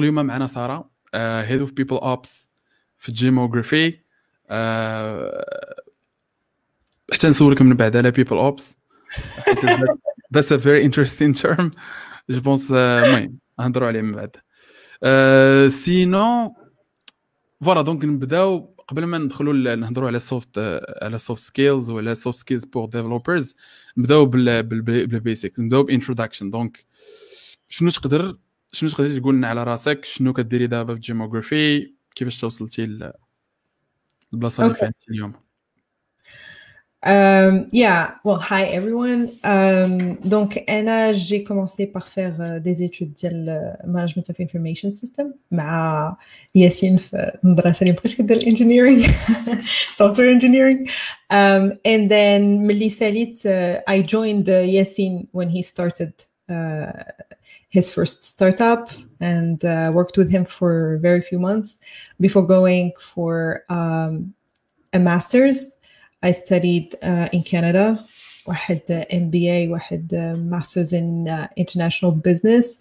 اليوم معنا سارة head of people ops في جيموغرافي حتى نسولك من بعد على people ops that's a very interesting term je pense المهم نهضروا عليه من بعد. sinon voilà donc نبداو. قبل ما ندخلوا نهضروا على soft على soft skills ولا soft skills pour developers نبداو بال basics نبداو ب introduction donc شنو تقدر شنو تقدر تقول لنا على راسك شنو كديري دابا في الجيموغرافي كيفاش توصلتي للبلاصه اللي فيها اليوم Um, yeah, well, hi everyone. Um, donc, أنا, j'ai commencé par faire euh, des études de Management of Information System مع ياسين في المدرسة اللي مبقاش كدير engineering software engineering um, and then ملي ساليت uh, I joined uh, Yasin when he started uh, his first startup and uh, worked with him for very few months before going for um, a master's I studied uh, in Canada واحد MBA واحد Masters in uh, International Business.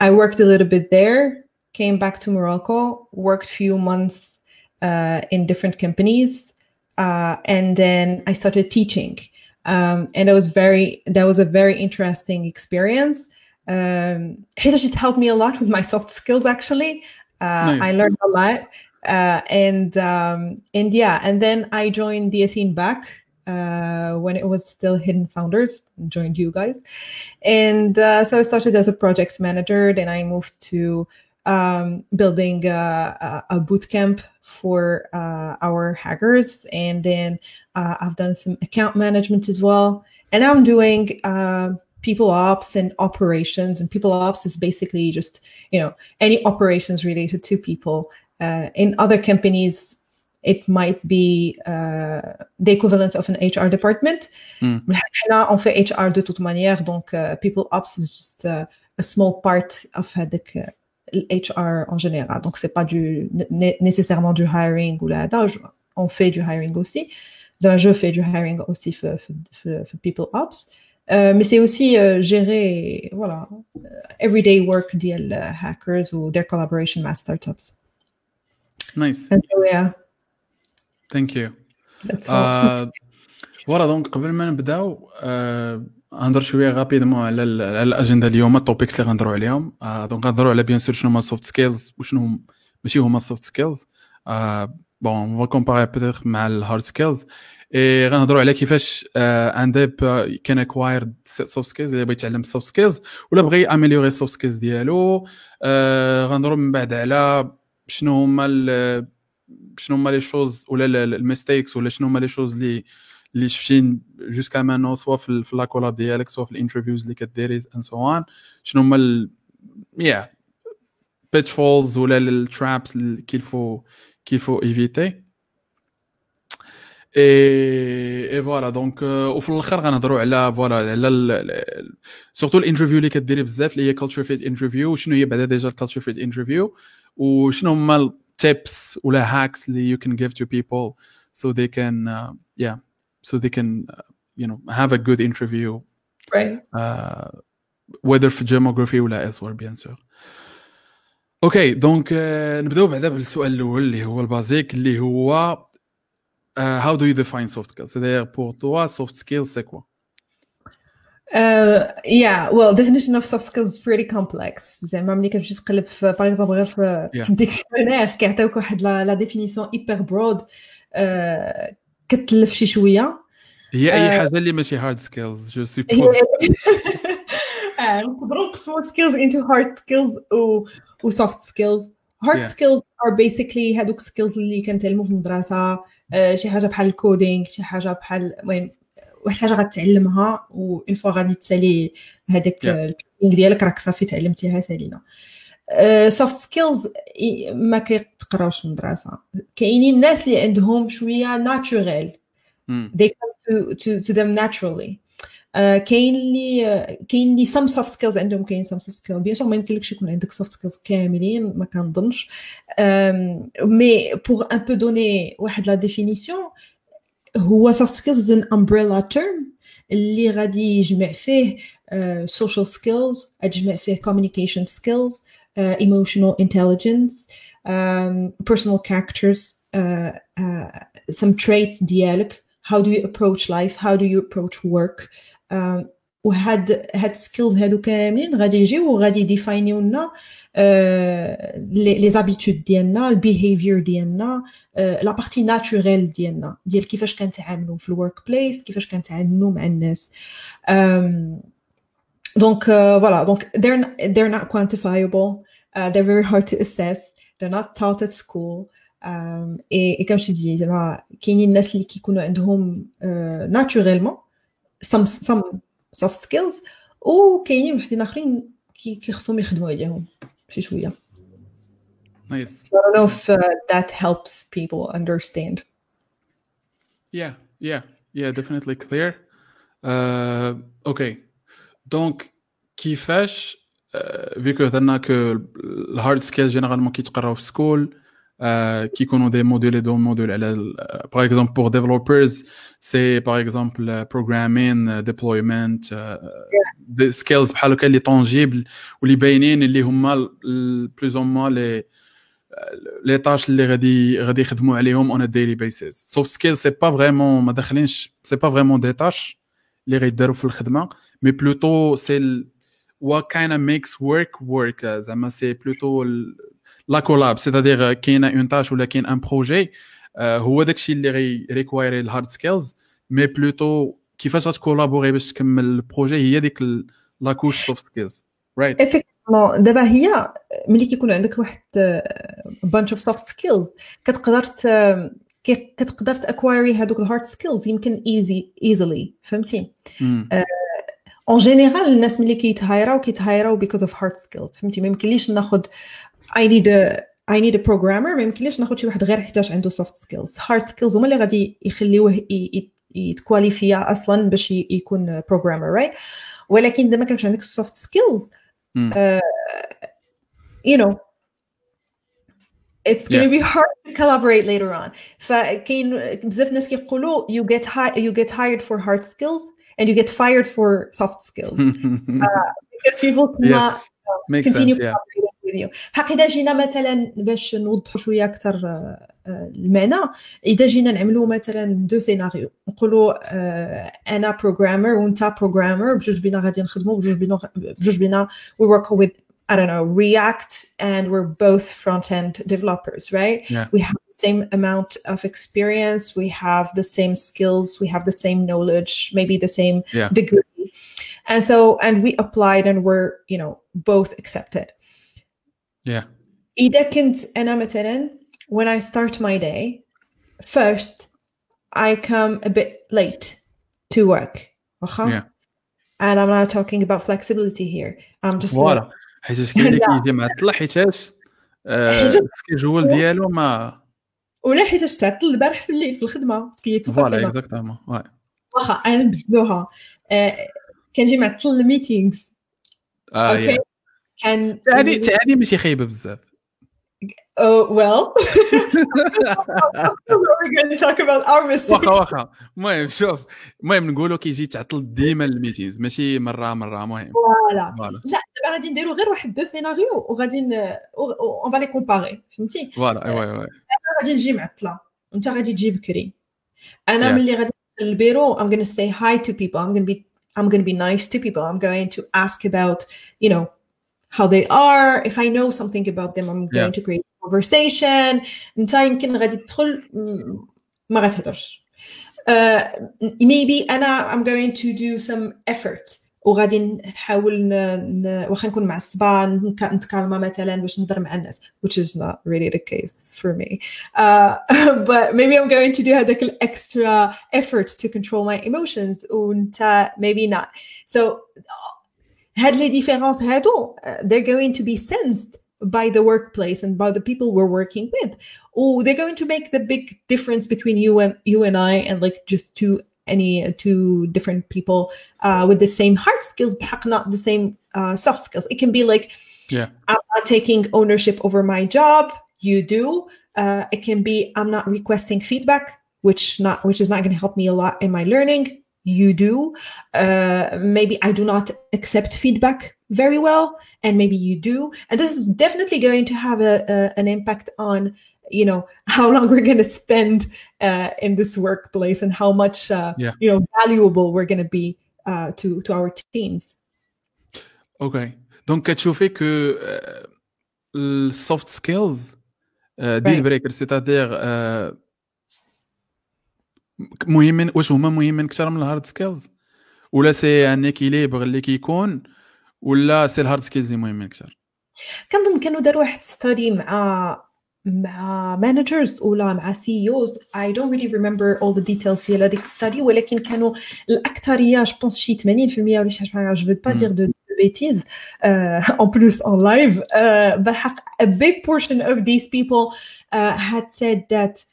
I worked a little bit there, came back to Morocco, worked few months uh, in different companies, uh, and then I started teaching. Um, and it was very that was a very interesting experience. um, it helped me a lot with my soft skills. Actually, uh, nice. I learned a lot uh, and um, and yeah, and then I joined DSE back uh, when it was still Hidden Founders. Joined you guys, and uh, so I started as a project manager. Then I moved to um, building a, a boot camp for uh, our hackers, and then uh, I've done some account management as well. And I'm doing uh, people ops and operations. And people ops is basically just, you know, any operations related to people. Uh, in other companies, it might be uh, the equivalent of an HR department. Là, on fait HR de toute manière. Donc, uh, people ops is just uh, a small part of uh, the HR en général. Donc, c'est pas du, nécessairement du hiring ou la On fait du hiring aussi. Je fais du hiring aussi for, for, for people ops. Euh, mais c'est aussi euh, gérer voilà everyday work des hackers ou their collaboration mass startups. nice yeah. thank you voilà donc قبل ما نبدأو نهضر شوية rapidement على الاجنده اليوم ال topics اللي غنهضروا عليهم. donc غنهضروا على bien sûr شنو هما ال soft skills وشنو هم ماشي هما ال soft skills bon faut comparer peut-être مع ال hard skills et غنهضروا على كيفاش un dev can acquire soft skills اللي بغى يتعلم ال soft skills ولا بغى améliorer ال soft skills ديالو. غنهضروا من بعد على شنو هما شنو هما les choses ولا ال mistakes ولا شنو هما les choses اللي اللي شفتين jusqu'à maintenant soit في, في la collab ديالك soit في ال interviews اللي كديري and so on شنو هما les pitfalls ولا ال traps اللي qu'il faut qu'il faut éviter et et voilà donc وفي الآخر غنهضروا على voilà على surtout ال interview اللي كديري بزاف اللي هي culture fit interview شنو هي بعدا déjà ال culture fit interview وشنو هما ال tips ولا hacks اللي you can give to people so they can uh, yeah so they can uh, you know have a good interview right. uh, whether في geography ولا elsewhere bien sûr okay donc نبداو بعدا بالسؤال الأول اللي هو ال basic اللي هو uh, how do you define soft skills c'est-à-dire pour toi soft skills c'est quoi Uh, yeah, well, definition of soft skills is pretty complex. زعما ملي كتمشي تقلب في باغ اكزومبل غير في الديكسيونير كيعطيوك واحد لا ديفينيسيون ايبر برود كتلف شي شويه هي اي حاجه اللي ماشي هارد سكيلز جو سوبوز نقدروا نقسموا سكيلز انتو هارد سكيلز و سوفت سكيلز هارد سكيلز ار بيسيكلي هادوك سكيلز اللي كنتعلموا في المدرسه شي حاجة بحال ال coding شي حاجة بحال المهم واحد الحاجة غتعلمها une fois غادي تسالي هذاك ال training ديالك راك صافي تعلمتيها سالينا. soft skills ما كيتقراوش في المدرسة. كاينين الناس اللي عندهم شوية natural they come to, to, to them naturally. كاين اللي كاين اللي some soft skills عندهم كاين some soft skills bien sûr ما يمكنلكش يكون عندك soft skills كاملين ما كنظنش mais pour un peu donner واحد la définition هو skills is an umbrella term اللي غادي يجمع فيه uh, social skills يجمع فيه uh, intelligence um, personal characters uh, uh, some traits ديالك how do you approach life how do you approach work um, وهاد هاد skills هادو كاملين غادي يجيو وغادي يديفاينيو لنا les habitudes ديالنا ال behavior ديالنا la partie naturelle ديالنا ديال كيفاش كنتعاملوا في ال workplace كيفاش كنتعاملوا مع الناس دونك فوالا دونك they're they're not quantifiable uh, they're very hard to assess they're not taught at school um, et, et comme je te dis زعما كاينين الناس اللي كيكونوا عندهم ناتوريلمون uh, some some soft skills وكاينين وحدين اخرين كيخصهم يخدموا عليهم شي شوية Nice. So I don't know if uh, that helps people understand. Yeah, yeah, yeah, definitely clear. Uh, okay. Donc, كيفاش فيكو هضرنا كو الهارد سكيل جينيرالمون كيتقراو في سكول كيكونوا دي موديل دو موديل على باغ اكزومبل بور ديفلوبرز سي باغ اكزومبل بروغرامين ديبلويمنت دي سكيلز بحال هكا اللي طونجيبل واللي باينين اللي هما بلوز او موا لي لي تاش اللي غادي غادي يخدموا عليهم اون ديلي بيسيس سوفت سكيل سي با فريمون ما داخلينش سي با فريمون دي تاش اللي غيداروا في الخدمه مي بلوتو سي what kind of makes work work زعما سي بلوتو la collab c'est-à-dire كاينة une tâche ولا كاين un projet هو داكشي اللي غي ريكوايري ال hard skills mais plutôt كيفاش غتكولابوري باش تكمل ال projet هي ديك la couche soft skills رايت effectivement دابا هي ملي كيكون عندك واحد bunch of soft skills كتقدر كتقدر ت acquérir هذوك ال hard skills يمكن easy easily فهمتي؟ en général الناس ملي كيتهايراو كيتهايراو بيكوز اوف هارد سكيلز فهمتي؟ ما يمكنليش ناخذ اي نيد اي نيد ا بروغرامر ما يمكنليش ناخذ شي واحد غير حيتاش عنده سوفت سكيلز هارد سكيلز هما اللي غادي يخليوه يتكواليفيا اصلا باش يكون بروغرامر رايت ولكن اذا ما كانش عندك سوفت سكيلز you know it's going to be hard to collaborate later on فكاين بزاف ناس كيقولوا you get high, you get hired for hard skills and you get fired for soft skills uh, because people cannot yes. Makes continue sense, yeah. collaborating with you حق اذا جينا مثلا باش نوضحوا شويه اكثر المعنى اذا جينا نعملوا مثلا دو سيناريو نقولوا انا بروغرامر وانت بروغرامر بجوج بينا غادي نخدموا بجوج بينا بجوج بينا we work with I don't know, React, and we're both front end developers, right? Yeah. We have the same amount of experience, we have the same skills, we have the same knowledge, maybe the same Yeah. degree. And so, and we applied and were, you know, both accepted. Yeah. إذا كنت أنا مثلا when I start my day, first I come a bit late to work. واخا؟ Yeah. And I'm not talking about flexibility here. I'm just فوالا حيت كاين اللي لا. كيجي معطل حيتاش آه، حيت- السكيجول ديالو ما ولا حيت تعطل البارح في الليل في الخدمه كيتوقع فوالا فينا. اكزاكتومون واي واخا انا نبدلوها آه، كنجي معطل الميتينغز اه اوكي yeah. كان هذه هذه ماشي خايبه بزاف. Oh well. We're going to talk about our mistakes. واخا واخا. المهم شوف. المهم نقولوا كيجي تعطل ديما ال meetings ماشي مرة مرة. مهم voilà لا دابا غادي نديرو غير واحد deux scénarios وغادي on va les comparer فهمتي؟ voilà ايوا ايوا أنا غادي نجي معطلة. وانت غادي تجي بكري أنا. ملي غادي ال bureau I'm going to say hi to people. I'm going to be I'm going to be nice to people. I'm going to ask about you know how they are if I know something about them I'm going Yeah. to create a conversation انت يمكن غادي تدخل م- ما غتهضرش uh, maybe انا I'm going to do some effort وغادي نحاول ن... ن... واخا نكون معصبه نك- نتكالما مثلا باش نهضر مع الناس which is not really the case for me uh, but maybe I'm going to do هذاك ال extra effort to control my emotions وانت maybe not so هاد لي ديفيرونس هادو uh, they're going to be sensed by the workplace and by the people we're working with oh they're going to make the big difference between you and you and I and like just two any two different people uh, with the same hard skills but not the same uh, soft skills it can be like Yeah. I'm not taking ownership over my job you do uh, it can be I'm not requesting feedback which not which is not going to help me a lot in my learning you do uh, maybe I do not accept feedback very well and maybe you do and this is definitely going to have a, a an impact on you know how long we're going to spend uh, in this workplace and how much uh, yeah. you know valuable we're going to be uh, to to our teams اوكي دونك كتشوفي كو السوفت سكيلز ديل بريكر سيتادير مهمين واش هما مهمين أكثر من ال hard skills؟ ولا c'est un équilibre اللي كيكون ولا c'est ال hard skills اللي مهمين أكثر كنظن كانوا داروا واحد study مع مع managers ولا مع CEOs I don't really remember all the details ديال هذيك study ولكن كانوا الأكثرية je pense شي 80% ولا شي حاجة je vais pas dire de bêtises uh, en plus en live uh, but a big portion of these people uh, had said that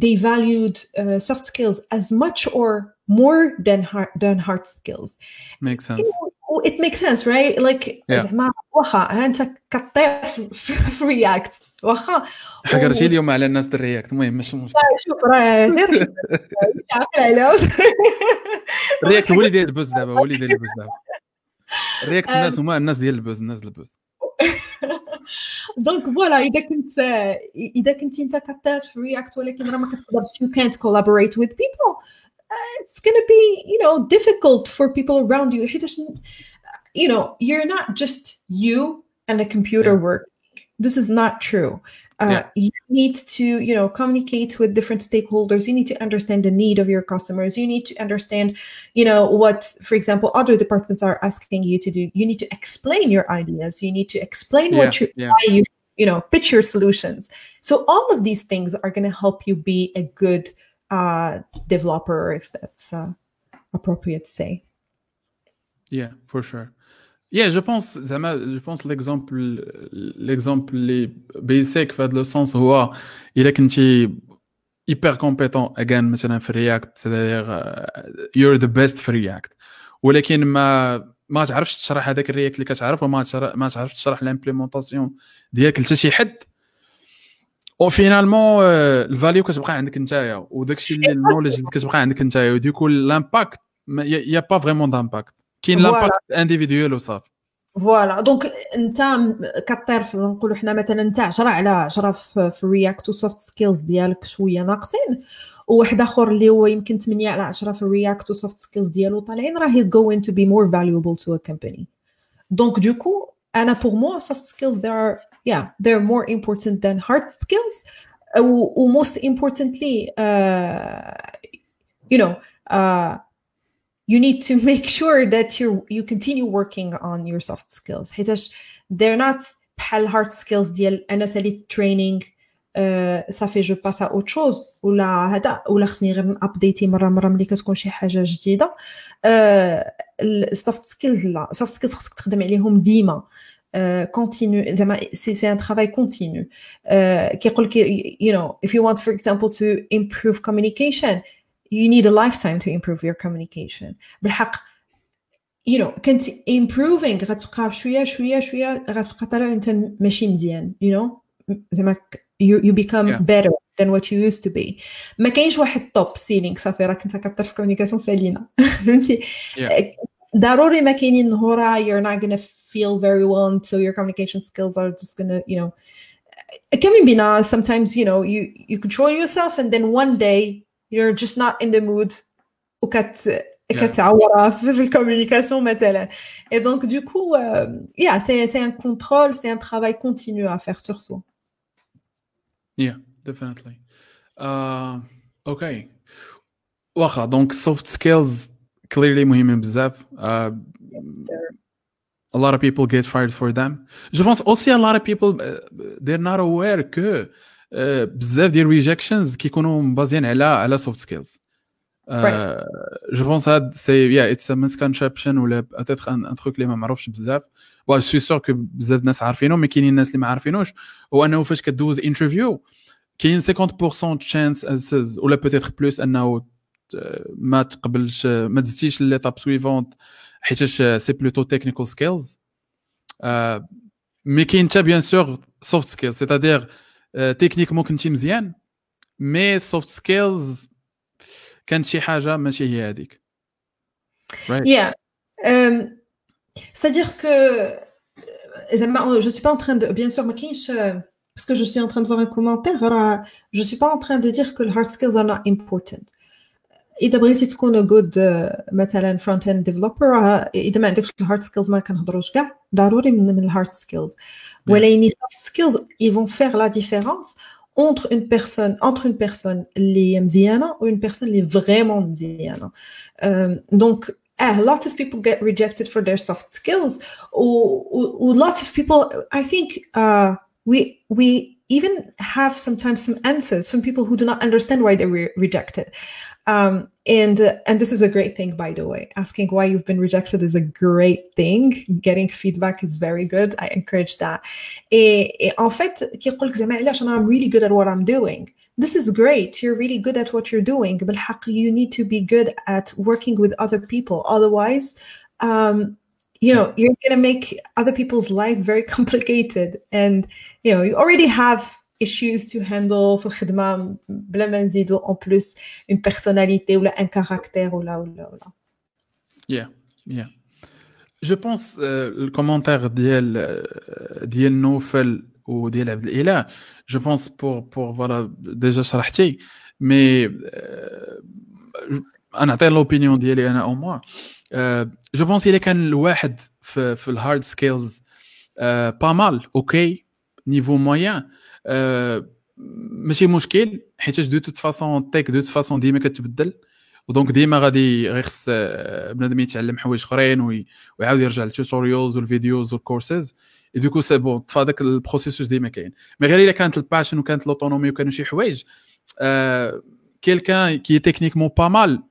they valued uh, soft skills as much or more than hard than hard skills. Makes sense. You know, it makes sense right? Like زعما واخا أنت كطير في React واخا حكرتي اليوم على الناس ديال React المهم ماشي مشكل شوف راه غير React هو اللي داير ال buzz دابا هو اللي داير ال buzz دابا React الناس هما الناس ديال ال buzz الناس ديال ال buzz. دونك فوالا اذا كنت اذا كنت انت كطير في رياكت ولكن راه ما كتقدرش you can't collaborate with people uh, it's gonna be you know difficult for people around you حيتاش you know you're not just you and a computer Yeah. work this is not true uh, Yeah. you need to you know communicate with different stakeholders you need to understand the need of your customers you need to understand you know what for example other departments are asking you to do you need to explain your ideas you need to explain Yeah, what you yeah. why you you know pitch your solutions so all of these things are going to help you be a good uh, developer if that's uh, appropriate to say Yeah, for sure. Yeah, je pense زعما je pense l'exemple l'exemple اللي بيسيك في هذا لو سونس هو الا كنتي hyper compétent again مثلا في رياكت c'est-à-dire uh, you're the best في رياكت ولكن ما ما تعرفش تشرح هذاك ال React اللي كتعرف وما تشرح ما تعرفش تشرح l'implémentation ديالك لتا شي حد و finalement ال value كتبقى عندك نتايا وداكشي اللي ال knowledge اللي كتبقى عندك نتايا و du coup l'impact y a pas vraiment d'impact كاين. l'impact individuel وصافي. voilà donc انت كطير نقولوا حنا مثلا انت 10 على 10 في, في React و soft skills ديالك شوية ناقصين. وواحد آخر اللي هو يمكن 8 على 10 في React و soft skills ديالو طالعين راه he's going to be more valuable to a company. دونك دوكو أنا pour moi soft skills they are yeah they're more important than hard skills. و, و most importantly uh, you know uh, you need to make sure that you you continue working on your soft skills حيتاش they're not بحال hard skills ديال انا ساليت training uh, صافي جو باس اوت شوز ولا هذا ولا خصني غير نابديتي مره مره ملي كتكون شي حاجه جديده السوفت سكيلز لا السوفت سكيلز خصك تخدم عليهم ديما كونتينيو زعما سي سي ان ترافاي كونتينيو كيقول لك you know if you want for example to improve communication you need a lifetime to improve your communication بالحق you know كنت improving غتبقى بشويه شويه شويه غتبقى طالع انت ماشي مزيان you know زعما you, you become Yeah. better than what you used to be ما كاينش واحد توب سيلينغ صافي راك انت كطير في كوميونيكاسيون سالينا فهمتي Yeah. ضروري ما كاينين نهورا you're not gonna feel very well so your communication skills are just gonna you know كمان بينا sometimes you know you you control yourself and then one day you're just not in the mood وكت كتعورها في الكوميونيكاسيون مثلا et donc du coup euh, yeah c'est c'est un contrôle c'est un travail continu à faire sur soi Yeah, definitely. Uh, okay. واخا دونك soft skills clearly مهمين بزاف. Uh, a lot of people get fired for them. Je pense aussi a lot of people uh, they're not aware que uh, بزاف ديال rejections كيكونوا م basés ين على على. Uh, Right. je pense هاد c'est it's a misconception ولا un, un truc اللي ما معروفش بزاف. و suis sûr que بزاف الناس عارفينه mais كاينين الناس اللي ما عارفينوش هو انه فاش كدوز interview كاين 50% chance ولا peut-être plus أنه ما تقبلش ما تزيدش l'étape suivante حيتاش c'est plutôt technical skills mais كاين حتى بيان سور سوفت سكيلز سيتادير تكنيكمون كنتي مزيان مي سوفت سكيلز كانت شي حاجه ماشي هي هذيك right Yeah. Um, c'est-à-dire que je suis pas en train de bien sûr parce que je suis en train de voir un commentaire je suis pas en train de dire que les hard skills are not important اذا بغيتي تكون good مثلا front end developer اذا ما عندكش الهارد سكيلز ما كنهضروش كاع ضروري من الهارد سكيلز ولكن soft skills ils vont faire la différence entre une personne entre une personne اللي مزيانه و une personne اللي vraiment مزيانه donc a lot of people get rejected for their soft skills or, lots of people i think uh, we we even have sometimes some answers from people who do not understand why they were rejected um, and and this is a great thing by the way. Asking why you've been rejected is a great thing. Getting feedback is very good. I encourage that. Et, et en fait i'm really good at what i'm doing. This is great. You're really good at what you're doing. but you need to be good at working with other people. Otherwise um, you know you're going to make other people's life very complicated. And you know you already have issues to handle في الخدمة بلا ما نزيدو en plus une personnalité ولا un caractère ولا ولا ولا yeah yeah je pense euh, le commentaire ديال ديال نوفل وديال عبد الاله جو بونس بور بور فوالا ديجا شرحتي مي انا نعطي لوبينيون ديالي انا او موا جو بونس الا كان الواحد في, في الهارد سكيلز با مال اوكي نيفو مويان ماشي مشكل حيت دو توت فاسون تيك دو توت فاسون ديما كتبدل ودونك ديما غادي غير خص بنادم يتعلم حوايج اخرين ويعاود يرجع لل tutorials وال videos وال courses. du coup c'est bon طفى داك ال processus ديما كاين mais غير الا كانت ال passion وكانت l'autonomie وكانوا شي حوايج quelqu'un qui techniquement pas mal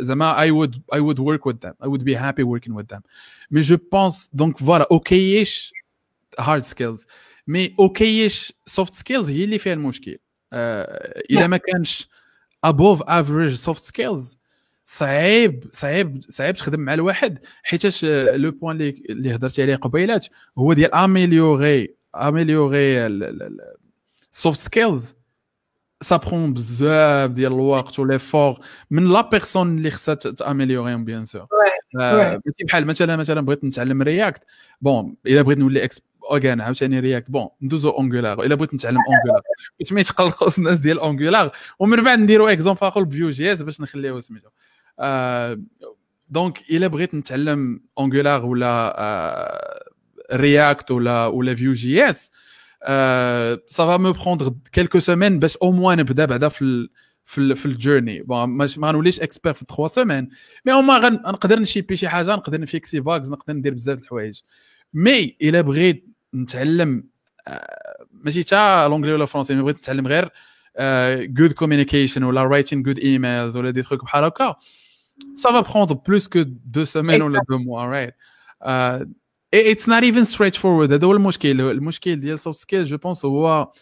زعما I would I would work with them I would be happy working with them mais je pense donc voilà أوكيش hard skills mais أوكيش soft skills هي اللي فيها المشكل. الا ما كانش above average soft skills صعيب صعيب صعيب تخدم مع الواحد. حيتاش le point اللي اللي هضرتي عليه قبيلات هو ديال améliorer améliorer ال soft skills ça prend بزاف ديال الوقت و l'effort من la personne اللي خصها تاميليوريهم bien sûr ماشي بحال مثلا مثلا بغيت نتعلم React bon الا بغيت نولي again عاوتاني React. bon ندوزو Angular إلا بغيت نتعلم Angular كنت ما يتقلقوا الناس ديال Angular ومن بعد نديرو exemple اخر Vue JS باش نخليوه سميتو. donc إلا بغيت نتعلم Angular ولا React ولا ولا Vue JS ça va me prendre quelques semaines باش au moins نبدا بعدا في في في ال journey ما غنوليش expert في 3 semaines mais au ما نقدر نشيبي شي حاجة نقدر نفيكسي bugs نقدر ندير بزاف د الحوايج. mais إلا بغيت نتعلم ماشي تا l'anglais ولا français mais بغيت نتعلم غير good communication ولا writing good emails ولا des trucs بحال هكا va prendre plus que deux semaines ou deux mois, right? Uh, it's not even straightforward. هذا هو المشكل المشكل ديال soft skills je pense هو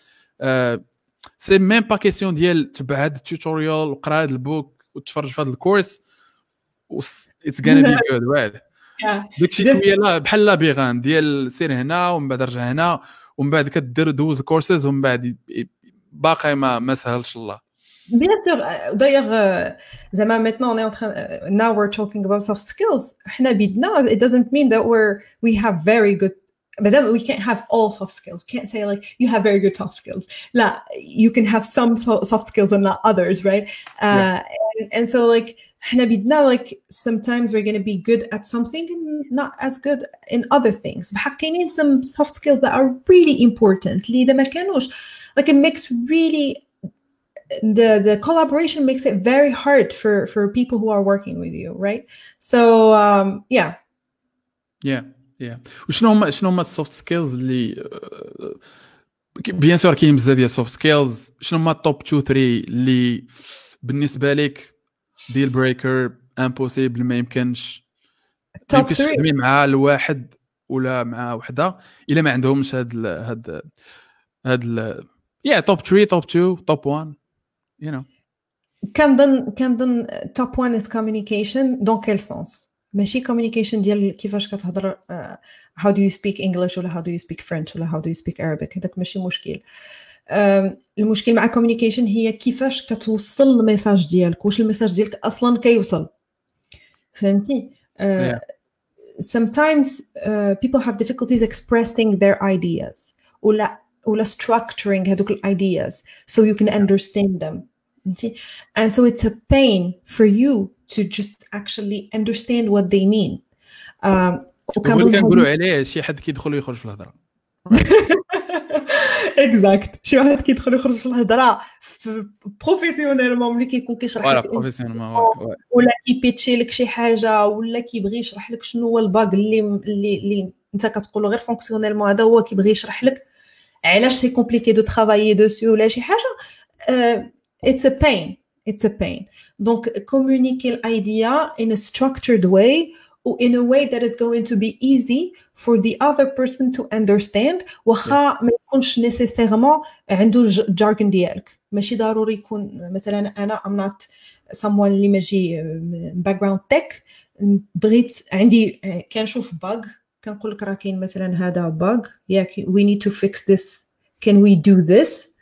c'est même pas question ديال تبع هذا ال tutorial وقرا هذا ال book وتفرج في هذا ال course it's gonna be good right داكشي شويه بحال لابيغان ديال سير هنا ومن بعد رجع هنا ومن بعد كدير دوز الكورسز ومن بعد باقي ما ما سهلش الله Bien sûr. Euh, d'ailleurs, euh, maintenant on est en train. Uh, now we're talking about soft skills. Now it doesn't mean that we're we have very good. But then we can't have all soft skills. We can't say like you have very good soft skills. La, you can have some soft skills and not others, right? Uh, yeah. and, and so like now like sometimes we're going to be good at something and not as good in other things need some soft skills that are really important like it makes really the the collaboration makes it very hard for for people who are working with you right so um yeah yeah yeah وشنو هما شنو هما السوفت سكيلز اللي بيان سور كاين بزاف ديال السوفت سكيلز شنو هما التوب 2 3 اللي بالنسبه لك deal breaker impossible ما يمكنش. ما يمكنش تخدمي مع الواحد ولا مع وحدة إلا ما عندهمش هاد هاد هاد يا top 3 top 2 top 1 you know. كنظن كنظن top 1 is communication dans quel sens ماشي communication ديال كيفاش كتهضر how do you speak English ولا how do you speak French ولا how do you speak Arabic هذاك ماشي مشكل. المشكل مع communication هي كيفاش كتوصل ال message ديالك واش ال message ديالك أصلا كيوصل فهمتي sometimes uh, people have difficulties expressing their ideas ولا ولا structuring هذوك ideas so you can understand them and so it's a pain for you to just actually understand what they mean um, كنقولوا عليه شي حد كيدخل ويخرج في الهضره exact شي واحد كيدخل يخرج في الهضره professionnellement ملي كيكون كيشرح لك ولا كيبيتشي لك شي حاجة ولا كيبغي يشرح لك شنو هو ال bug اللي اللي, اللي انت كتقول غير fonctionnellement هذا هو كيبغي يشرح لك علاش c'est compliqué de travailler dessus ولا شي حاجة it's a pain it's a pain donc communicate ال idea in a structured way in a way that is going to be easy for the other person to understand واخا ما يكونش نيسيسيرمون عنده الجارجن ديالك ماشي ضروري يكون مثلا انا ام نوت someone اللي ماجي باك جراوند تك بغيت عندي كنشوف باغ كنقول لك راه كاين مثلا هذا باغ ياك وي نيد تو فيكس ذس كان وي دو ذس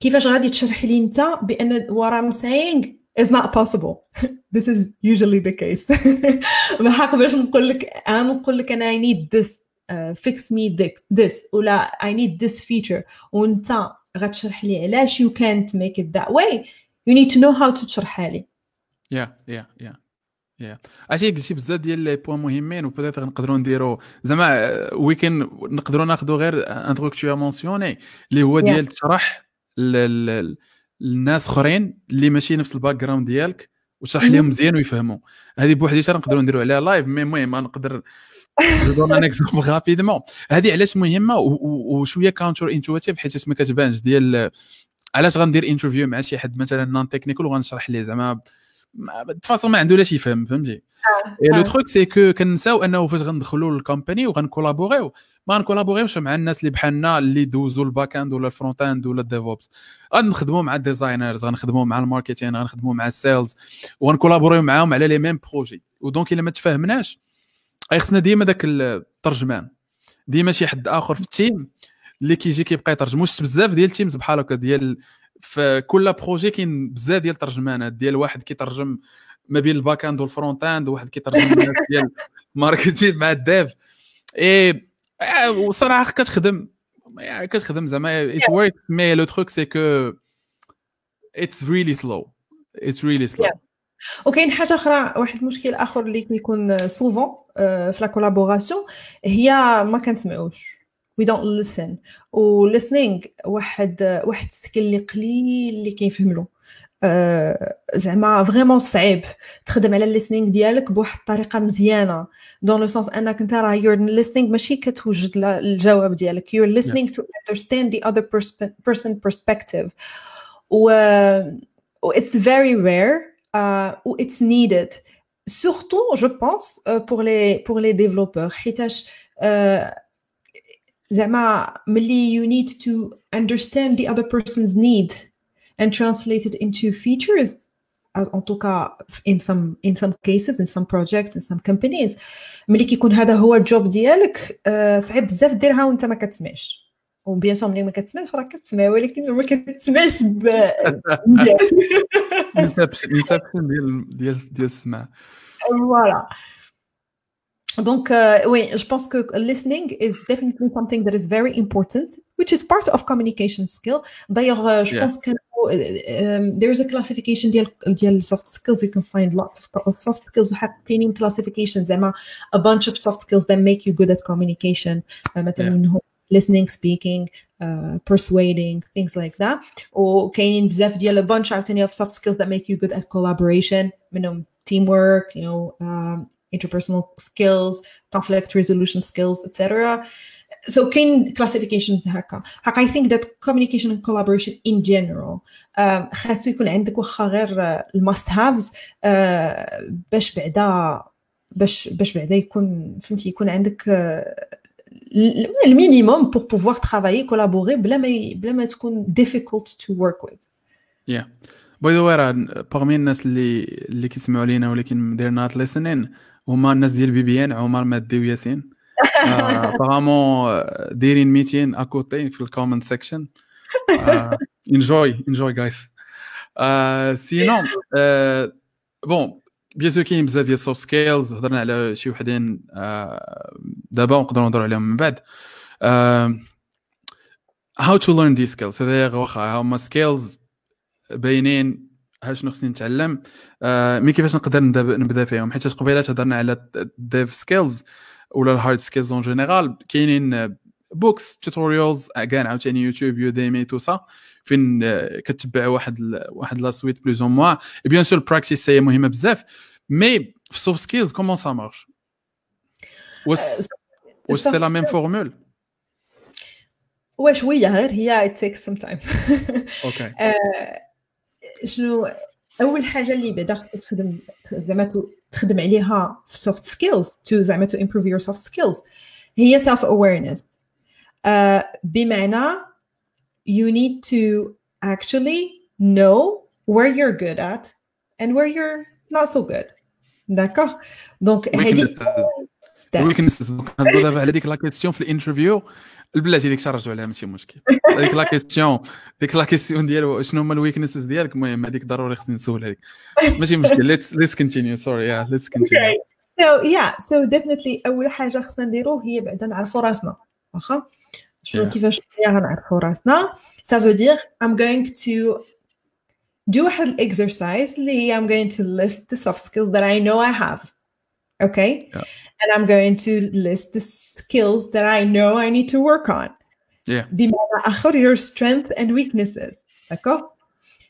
كيفاش غادي تشرح لي انت بان what I'm saying is not possible. This is usually the case. ما باش نقول لك أنا نقول لك أنا I need this uh, fix me this ولا I need this feature. وأنت غتشرح لي علاش you can't make it that way. You need to know how to تشرحها لي. Yeah yeah yeah يا عرفتي قلتي بزاف ديال les points مهمين وبدأت نقدروا نديروا. زعما we can نقدروا ناخذوا غير un truc t'as mentionné اللي هو ديال تشرح للناس اخرين اللي ماشي نفس ال background ديالك وتشرح لهم مزيان ويفهموا. هذه بوحديتها نقدروا نديروا عليها live mais المهم نقدر donner un exemple rapidement هذه علاش مهمة وشوية counter intuitive حيت ما كتبانش ديال علاش غندير interview مع شي حد مثلا non technical وغنشرح ليه زعما؟ façon ما عنده لاش يفهم فهمتي؟ le truc c'est que كنساو أنه فاش غندخلوا لل company وغنكولابوريو ما غنكولابوريوش مع الناس اللي بحالنا اللي دوزوا ال back end ولا ال front end ولا ال DevOps غنخدموا مع ال designers غنخدموا مع ال marketing غنخدموا مع ال sales وغنكولابوريو معاهم على le même projet. و donc إلا ما تفاهمناش خصنا ديما داك الترجمان. ديما شي حد آخر في ال team اللي كيجي كيبقى يترجم. واش بزاف ديال ال teams بحال هكا ديال في كل projet كاين بزاف ديال الترجمانات. ديال واحد كيترجم ما بين ال back end وال front end وواحد كيترجم ديال marketing مع ال dev. إي وصراحه كتخدم كتخدم زعما it works mais le truc c'est que اتس ريلي سلو اتس ريلي سلو وكاين حاجة أخرى واحد المشكل اخر اللي كيكون سوفون في لا كولابوراسيون هي ما كنسمعوش we don't listen. و listening واحد واحد السكيل اللي قليل اللي كيفهم له زعما فريمون صعيب تخدم على listening ديالك بواحد الطريقه مزيانه دون لو سونس انك انت راه you're listening ماشي كتوجد الجواب ديالك you're listening yeah. to understand the other person perspective و it's very rare uh, it's needed surtout je pense uh, pour les pour les développeurs حيتاش uh, زعما ملي you need to understand the other person's need and translate it into features en tout cas in some in some cases in some projects in some companies ملي كيكون هذا هو الجوب ديالك صعيب بزاف ديرها وانت ما كتسمعش وبيان سور ملي ما كتسمعش راه كتسمع ولكن ما كتسمعش مزيان انسبشن ديال ديال ديال السمع فوالا Donc, uh, oui, je pense que listening is definitely something that is very important, which is part of communication skill. D'ailleurs, uh, je yeah. pense que um, there is a classification ديال soft skills. You can find lots of soft skills. حاطين classifications زعما a bunch of soft skills that make you good at communication. مثلا yeah. listening, speaking, uh, persuading, things like that. وكاينين بزاف ديال a bunch عاوتاني of soft skills that make you good at collaboration. منهم teamwork, you know. Um, interpersonal skills, conflict resolution skills, etc. So كاين classifications هكا هكا I think that communication and collaboration in general um, خاصو يكون عندك واخا غير الماست هافز باش بعدا باش باش بعدا يكون فهمتي يكون عندك ال minimum pour pouvoir travailler collaborer بلا ما بلا ما تكون difficult to work with. Yeah. by the way parmi الناس اللي اللي كيسمعوا لينا ولكن they're not listening هما الناس ديال بي بي ان عمر مادي وياسين apparemment آه، دايرين meeting à côté في ال comment section enjoy enjoy guys sinon bon bien sûr كاين بزاف ديال ال soft skills هضرنا على شي وحدين دابا ونقدروا نهضروا عليهم من بعد. how to learn these skills هذا واخا هما skills باينين ها شنو خصني نتعلم. آه mais كيفاش نقدر نبدا فيهم؟ حيت قبيله هضرنا على ال dev skills ولا ال hard skills en général كاينين books tutorials كاع عاوتاني YouTube Udemy tout ça فين كتبع واحد واحد la suite plus ou moins bien sûr ال practice هي مهمه بزاف. mais في ال soft skills comment ça marche واش واش c'est la même formule واش شوية غير هي it takes some time. okay شنو أول حاجة اللي بعدا خصك تخدم زعما تخدم عليها في سوفت سكيلز تو زعما تو امبروف يور سوفت سكيلز هي سيلف اويرنس بمعنى you need to actually know where you're good at and where you're not so good d'accord donc هذه ويكنسز نهضروا دابا على ديك لا كيسيون في الانترفيو البلاتي ديك نرجعوا عليها ماشي مشكل. هذيك la question ديك la question ديال شنو هما ال weaknesses ديالك؟ المهم هذيك ضروري خصني نسول هذيك ماشي مشكل let's let's continue sorry yeah let's continue so yeah so definitely أول حاجة خصنا نديرو هي بعدا نعرفوا راسنا واخا؟ شنو كيفاش غنعرفوا راسنا؟ Ça veut dire I'm going to do واحد الاكسرسايز اللي هي I'm going to list the soft skills that I know I have. Okay? Yeah. and I'm going to list the skills that I know I need to work on yeah بمعنى اخر your strength and weaknesses d'accord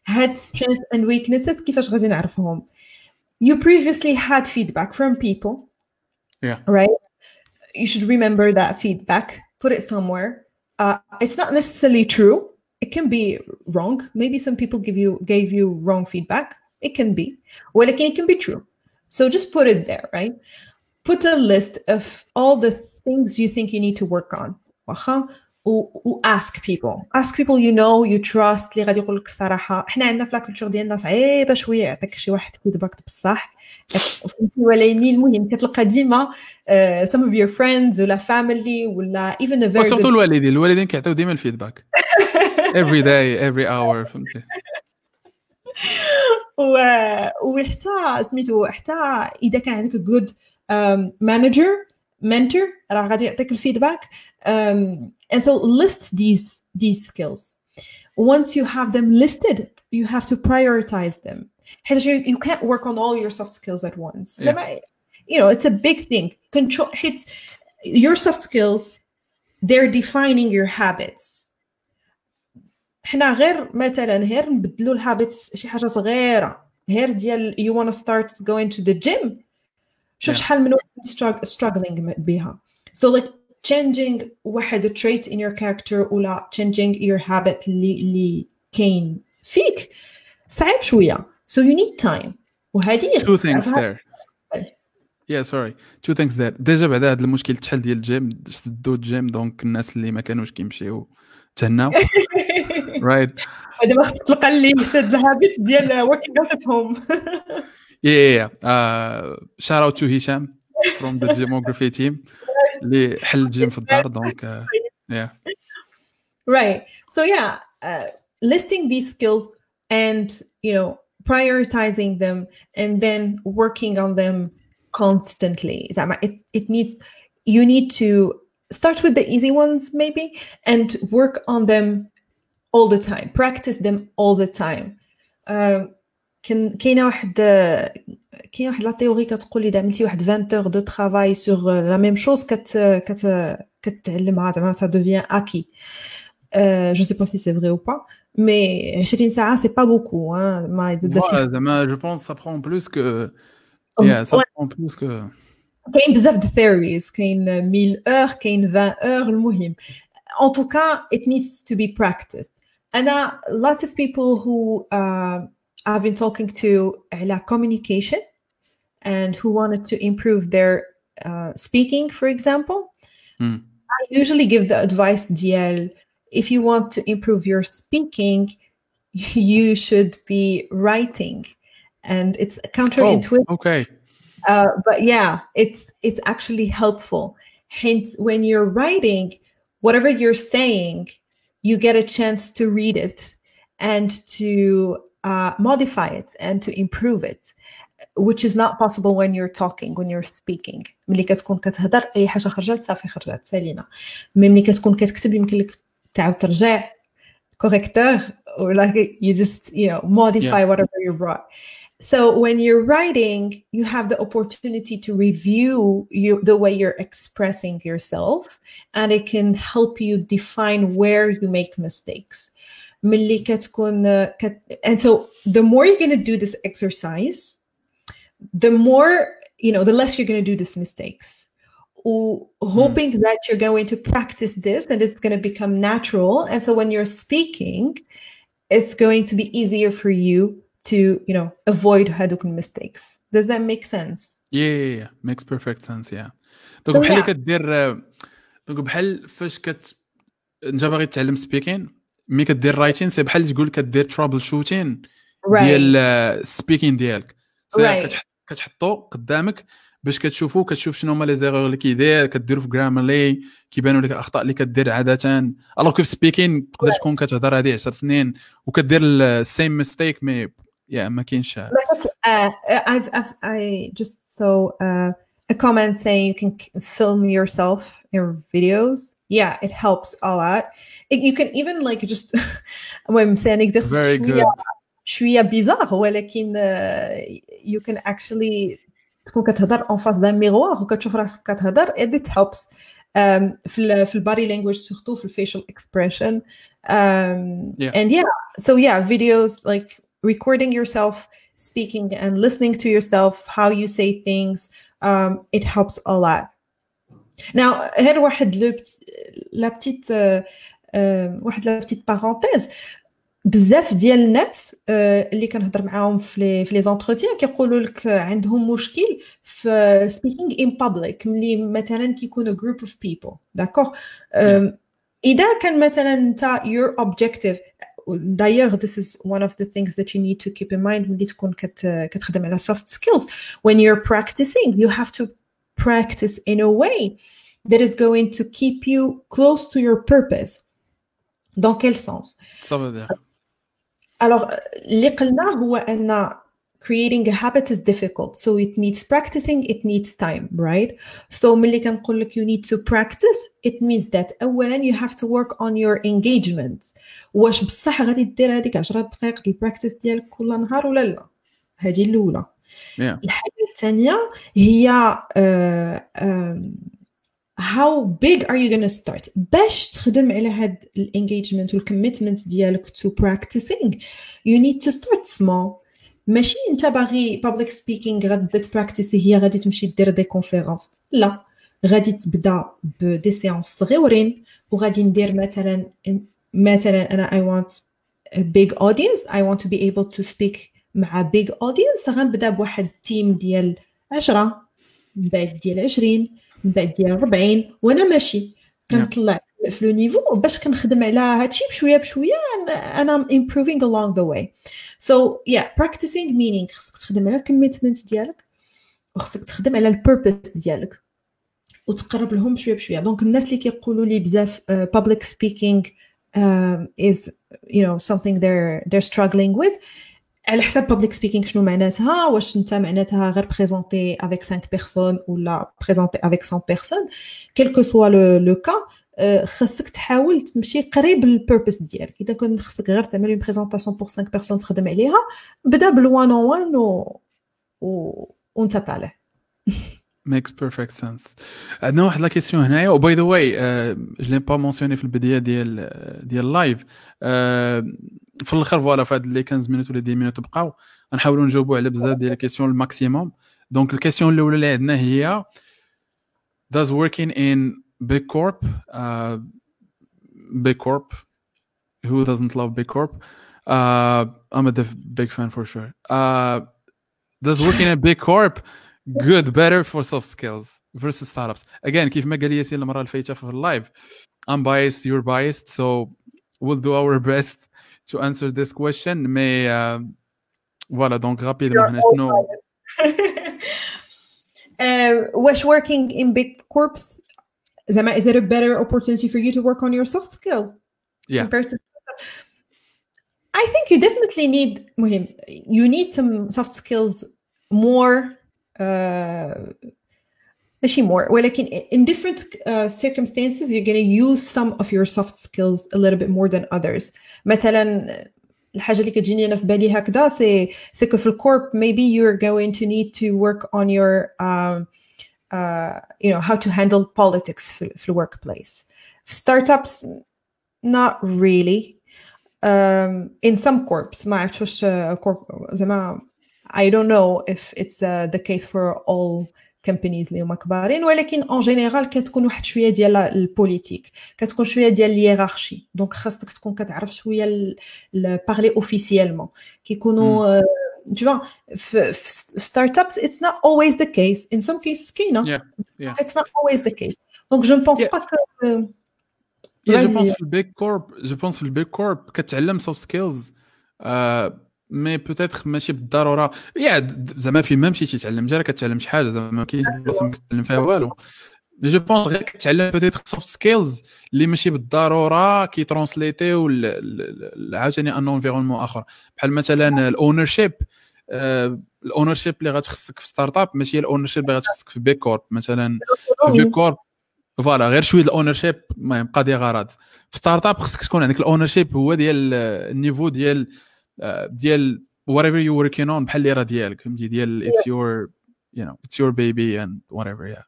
هاد strength and weaknesses كيفاش غادي نعرفهم you previously had feedback from people yeah right you should remember that feedback put it somewhere uh, it's not necessarily true it can be wrong maybe some people give you gave you wrong feedback it can be well it can be true so just put it there right Put a list of all the things you think you need to work on و ask people. Ask people you know you trust اللي غادي يقول لك الصراحة. حنا عندنا في لاكولتور ديالنا صعيبة شوية يعطيك شي واحد فيدباك بصح. ولكن المهم كتلقى ديما uh, some of your friends ولا family ولا even a very وسورتو الوالدين الوالدين كيعطيو ديما الفيدباك every day every hour فهمتي؟ و وحتى سميتو حتى إذا كان عندك good um, manager mentor راه غادي يعطيك الفيدباك um, and so list these these skills once you have them listed you have to prioritize them you can't work on all your soft skills at once yeah. you know it's a big thing control hits your soft skills they're defining your habits حنا غير مثلا غير نبدلوا الهابيتس شي حاجه صغيره غير ديال you want to start going to the gym شوف شحال من واحد struggling بها so like changing واحد trait in your character ولا changing your habit اللي اللي كاين فيك صعيب شوية. So you need time. وهذه two things there. Yeah sorry. Two things there. déjà بعد هذا المشكل تحل ديال الجيم سدوا ال gym donc الناس اللي ما كانوش كيمشيو تهناو. Right. دابا خصك تلقى اللي شاد ال habit ديال working out at home. yeah yeah uh, shout out to Hisham from the demography team اللي حل الجيم في الدار دونك yeah right so yeah uh, listing these skills and you know prioritizing them and then working on them constantly it, it needs you need to start with the easy ones maybe and work on them all the time practice them all the time uh, كان كاينه واحد كاينه واحد لا تيوري كتقول اذا عملتي واحد 20 اور دو ترافاي سور لا ميم شوز كت كت كتعلمها زعما سا دوفيان اكي جو سي با سي سي فري او با مي 20 ساعه سي با بوكو ما زعما جو بونس سا برون بلوس كو يا سا برون بلوس كو كاين بزاف د ثيوريز كاين 1000 اور كاين 20 اور المهم en tout cas it needs to be practiced انا lot of people who uh, I've been talking to uh, La Communication and who wanted to improve their uh, speaking, for example. Mm. I usually give the advice, DL, if you want to improve your speaking, you should be writing. And it's counterintuitive. Oh, okay. Uh, but yeah, it's it's actually helpful. Hence, when you're writing, whatever you're saying, you get a chance to read it and to uh, modify it and to improve it. which is not possible when you're talking when you're speaking ملي كتكون كتهضر اي حاجه خرجت صافي خرجت سالينا مي ملي كتكون كتكتب يمكن لك تعاود ترجع corrector or like you just you know modify yeah. whatever you brought so when you're writing you have the opportunity to review you, the way you're expressing yourself and it can help you define where you make mistakes and so the more you're going to do this exercise the more you know the less you're going to do these mistakes hoping mm. that you're going to practice this and it's going to become natural and so when you're speaking it's going to be easier for you to you know avoid hadouken mistakes does that make sense yeah, yeah, yeah. makes perfect sense yeah دونك بحال اللي كدير دونك بحال فاش كت انت باغي تتعلم سبيكين ملي كدير writing c'est بحال تقول كدير troubleshooting ديال ال speaking ديالك. كتحطو قدامك باش كتشوفوا كتشوف شنو هما les erreurs اللي كيدير كديروا في Grammarly كيبانوا لك الاخطاء اللي كدير عاده. alors que ف speaking تقدر تكون كتهضر هذه 10 سنين وكدير ال same mistake mais يا ما كاينش. I've I just saw uh, a comment saying you can film yourself in videos. yeah it helps a lot it, you can even like just المهم سي ان اكزرسيس شويه شويه بيزار ولكن uh, you can actually تكون كتهضر اون فاس دان ميغوار وكتشوف راسك كتهضر it helps um, في في الباري لانجويج سورتو في الفيشل اكسبريشن um, yeah. and yeah so yeah videos like recording yourself speaking and listening to yourself how you say things um, it helps a lot now هذا واحد la petite واحد la petite parenthèse بزاف ديال الناس آه، اللي كنهضر معاهم في les في les entretiens كيقولوا لك عندهم مشكل في speaking in public ملي مثلا كيكونوا group of people d'accord إذا كان مثلا أنت your objective d'ailleurs this is one of the things that you need to keep in mind ملي تكون كت, كتخدم على soft skills. When you're practicing you have to practice in a way that is going to keep you close to your purpose dans quel sens Ça veut dire Alors, اللي قلنا هو أن creating a habit is difficult so it needs practicing it needs time right so ملي كنقول لك you need to practice it means that اولا you have to work on your engagement واش بصح غادي دير هذيك 10 دقائق البراكتس ديالك كل نهار ولا لا هذه الاولى yeah. الحاجة الثانية هي how big are you gonna start باش تخدم على هاد ال engagement وال commitment ديالك to practicing you need to start small. ماشي انت باغي public speaking غتبدا تبراكتيسي هي غادي تمشي دير des conférences لا. غادي تبدا ب des séances صغيورين وغادي ندير مثلا مثلا أنا want a big audience I want to be able to speak مع big audience. غنبدا بواحد team ديال 10 من بعد ديال 20 من بعد ديال 40 وأنا ماشي. كنطلع في le niveau باش كنخدم على هادشي بشوية بشوية أنا improving along the way. So yeah practicing meaning. خصك تخدم على ال commitment ديالك وخصك تخدم على ال purpose ديالك وتقرب لهم بشوية بشوية. donc الناس اللي كيقولوا لي بزاف public speaking um, is you know something they're they're struggling with. على حساب public speaking شنو معناتها؟ واش انت معناتها غير présenter avec 5 personnes ولا présenter avec 100 personnes quel que soit le cas خاصك تحاول تمشي قريب لل purpose ديالك. إذا كنت خاصك غير تعمل une présentation pour 5 personnes تخدم عليها بدا بال one on one و... وانت طالع. makes perfect sense عندنا واحد la question هنايا و by the way j'ai pas mentionné في البداية ديال ديال ال live في الآخر voilà في هاد les 15 minutes ولا 10 minutes بقاو غنحاولوا نجاوبوا على بزاف ديال ال questions ال maximum donc ال question الاولى اللي عندنا هي does working in big corp uh, big corp who doesn't love big corp uh, I'm a big fan for sure uh, does working in big corp good better for soft skills versus startups again كيف ما قال ياسين المره اللي فايته في اللايف I'm biased you're biased so we'll do our best to answer this question mais euh, voilà donc rapidement هنا uh, working in big corps زعما is it a better opportunity for you to work on your soft skills yeah compared to I think you definitely need مهم you need some soft skills more ماشي more ولكن in different uh, circumstances you're going to use some of your soft skills a little bit more than others مثلا الحاجه اللي كتجيني انا في بالي هكذا سي سي كو في الكورب maybe you're going to need to work on your um, uh, you know how to handle politics في, في workplace startups not really um, in some corps ما عرفتش واش زعما I don't know if it's uh, the case for all companies اللي هما كبارين ولكن en général كتكون واحد شوية ديال ال politique كتكون شوية ديال ال hiérarchie donc خاصك تكون كتعرف شوية parler officiellement كيكونوا tu vois startups it's not always the case. In some cases كاينة. Yeah, yeah. it's not always the case. Donc je ne pense yeah. pas que Yeah, je pense في ال big corp je pense في ال big corp كتعلم soft skills mais peut-être ماشي بالضروره يا زعما فين ما مشيتي تعلم جا كتعلم شي حاجة زعما ما كاينش بلاصه ما كتعلم فيها والو je pense غير كتعلم peut-être soft skills اللي ماشي بالضروره كي translate يو عاوتاني un environnement اخر بحال مثلا ال ownership ال ownership اللي غتخصك في startup ماشي هي ال ownership اللي غتخصك في big corp مثلا في big corp voilà غير شوية ال ownership المهم قضيه غرض في startup خصك تكون عندك ال ownership هو ديال ال niveau ديال ديال whatever you working on بحال اللي راه ديالك فهمتي ديال it's your you know it's your baby and whatever yeah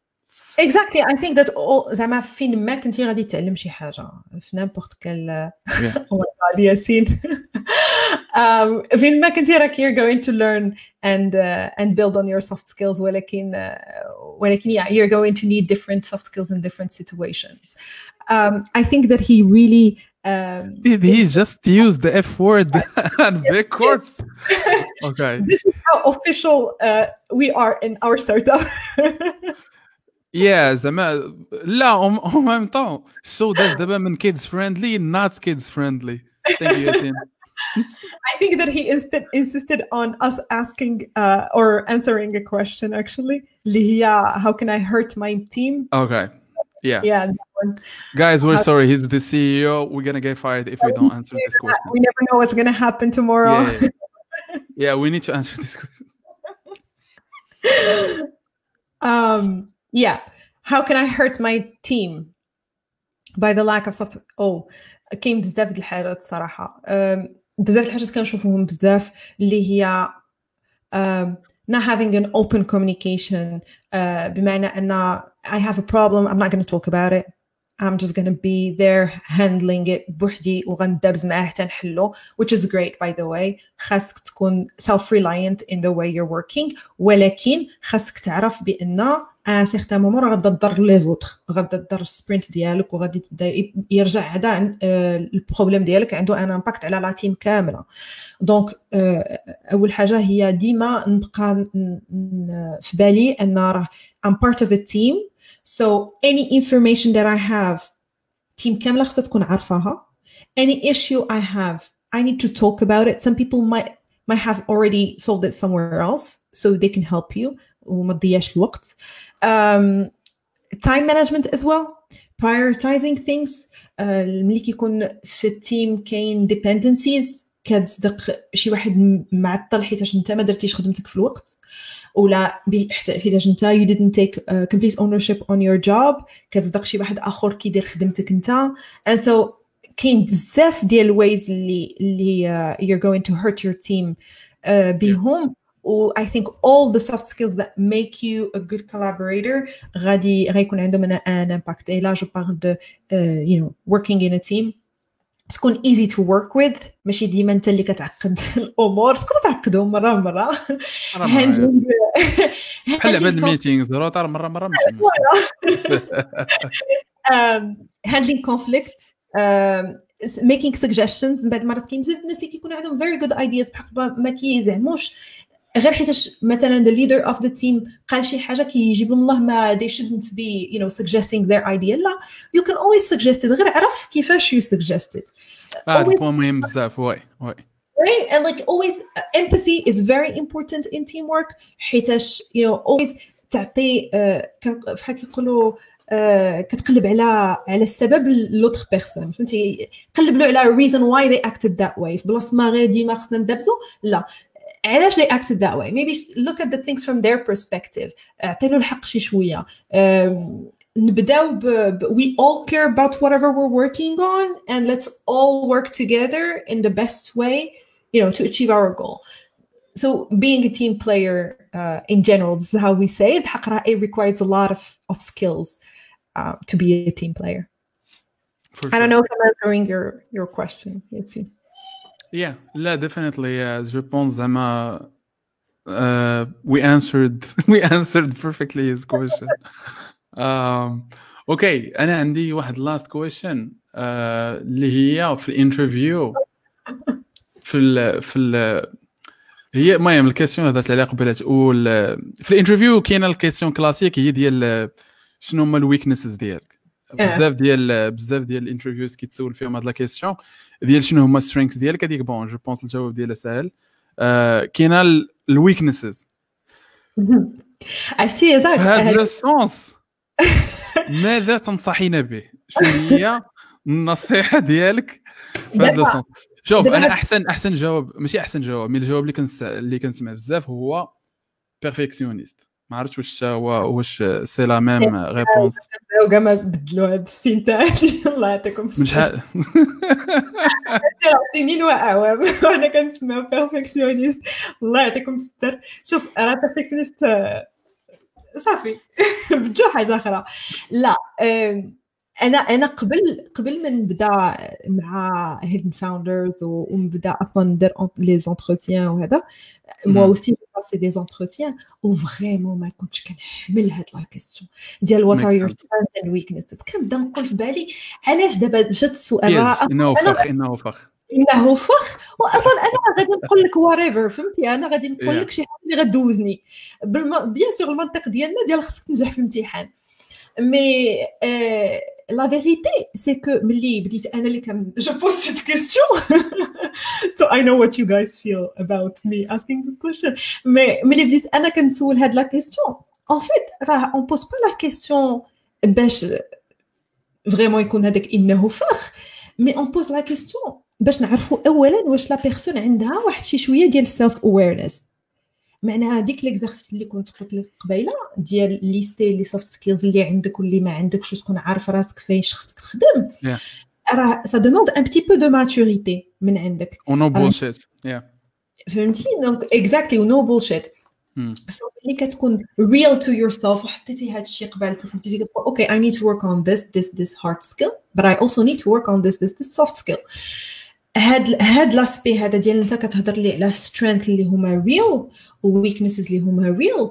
exactly I think that all زعما فين ما كنتي غادي تعلم شي حاجه في نيمبورت كال ياسين um, فين ما كنتي راك you're going to learn and uh, and build on your soft skills ولكن uh, ولكن yeah you're going to need different soft skills in different situations um, I think that he really um, Did he just use the F word and big corpse? Okay. This is how official uh, we are in our startup. yeah, زعما لا en même temps so that's دابا من kids friendly not kids friendly. Thank you, Yasin. I think that he insisted insisted on us asking uh, or answering a question actually. Lia, how can I hurt my team? Okay. Yeah. Yeah. Guys, we're uh, sorry. He's the CEO. We're gonna get fired if we don't answer this question. We never know what's gonna happen tomorrow. Yeah, yeah we need to answer this question. um, yeah. How can I hurt my team? By the lack of soft oh كاين بزاف د الحاجات الصراحة um, بزاف الحاجات كنشوفوهم بزاف اللي هي um, not having an open communication uh, بمعنى أن I have a problem I'm not going to talk about it I'm just going to be there handling it بوحدي وغندبز معاه حتى نحلو which is great by the way خاصك تكون self reliant in the way you're working ولكن خاصك تعرف بان ان سيغتان مومون غادا تضر les autres غادا تضر ال sprint ديالك وغادي تبدا يرجع هذا ال problème ديالك عنده un impact على la team كاملة. donc أول حاجة هي ديما نبقى في بالي أن راه I'm part of a team. So any information that I have team كاملة خصها تكون عارفاها. Any issue I have I need to talk about it. Some people might might have already solved it somewhere else. So they can help you. وما تضيعش الوقت. time management as well. Prioritizing things. uh, ملي كيكون في ال team كاين dependencies. كتصدق شي واحد معطل حيتاش انت ما درتيش خدمتك في الوقت. ولا حيتاش انت you didn't take uh, complete ownership on your job. كتصدق شي واحد آخر كيدير خدمتك انت. And so كاين بزاف ديال ال ways اللي اللي uh, you're going to hurt your team. uh, بهم. و I think all the soft skills that make you a good collaborator غادي غيكون عندهم ان impact et là je parle de uh, you know working in a team تكون easy to work with ماشي ديما انت اللي كتعقد الامور تقدر تعقدهم مره مره handling بحال عباد الميتينغز روتار مره مره handling conflict making suggestions من بعد مرات كاين بزاف الناس اللي كيكون عندهم very good ideas بحق ما كيزعموش غير حيتاش مثلا the leader of the team قال شي حاجة كيجيب لهم الله ما they shouldn't be you know suggesting their idea لا you can always suggest it غير عرف كيفاش you suggest it هذا point مهم بزاف oui oui right and like always empathy is very important in teamwork حيتاش you know always تعطي uh, بحال كيقولوا Uh, كتقلب على على السبب l'autre personne فهمتي قلب له على reason why they acted that way في بلاصه ما غير ديما خصنا ندبزو لا علاش they acted that way maybe look at the things from their perspective اعطي له الحق شي شويه نبداو ب we all care about whatever we're working on and let's all work together in the best way you know to achieve our goal so being a team player uh, in general this is how we say it it requires a lot of, of skills uh, to be a team player sure. I don't know if I'm answering your your question. Yeah, لا definitely yeah. je pense زعما uh, we answered we answered perfectly his question. um, okay أنا عندي واحد last question uh, اللي هي في ال interview في ال في ال هي المهم ال question هضرت عليها قبيله تقول في ال interview كاينة ال question classique هي ديال شنو هما ال weaknesses ديالك. بزاف ديال بزاف ديال ال interviews كيتسول فيهم هاد la question ديال شنو هما strengths ديالك؟ هذيك bon je pense الجواب ديالها ساهل آه كاينة ال weaknesses عرفتي في هذا ال sens ماذا تنصحين به؟ شنو هي النصيحة ديالك في هذا ال sens؟ شوف أنا احسن أحسن جواب ماشي أحسن جواب mais الجواب اللي كنس اللي كنسمع بزاف هو perfectionniste ما عرفتش واش هو واش c'est la même réponse. كاع ما بدلوا هذا السين تاعي الله يعطيكم من شحال؟ سنين واعوام وأنا كنسمع perfectionniste الله يعطيكم الستر. شوف راه perfectionniste صافي. بدلوا حاجة أخرى. لا أنا أنا قبل قبل ما نبدا مع Hidden Founders ونبدا أصلا ندير les entretiens وهذا moi aussi passé des entretiens و vraiment ما كنتش كنحمل هاد la question ديال what are your strengths and weaknesses كنبدا نقول في بالي علاش دابا مشات السؤال انه فخ انه فخ انه فخ واصلا أنا غادي نقول لك whatever فهمتي أنا غادي نقول لك شي حاجة اللي غدوزني bien sûr المنطق ديالنا ديال خصك تنجح في الامتحان mais la vérité c'est que ملي بديت أنا اللي كان je pose cette question so I know what you guys feel about me asking this question. mais ملي بديت أنا كنسول هاد la question en fait راه on pose pas la question باش vraiment يكون هذاك انه فخ mais on pose la question باش نعرفوا اولا واش la personne عندها واحد شي شوية ديال self awareness معناها هذيك l'exercice اللي كنت قلت لك قبيلة ديال lister les soft skills اللي عندك واللي ما عندكش وتكون عارف راسك فايش خصك تخدم. راه ça demande un petit peu de maturité من عندك. و no bullshit فهمتي؟ donc exactly و no bullshit so ملي كتكون real to yourself وحطيتي هذا الشيء قبالتك وحطيتي كتقول okay I need to work on this this this hard skill but I also need to work on this this this soft skill هاد هاد l'aspect هذا ديال انت كتهضر لي على strengths اللي هما real و weaknesses اللي هما real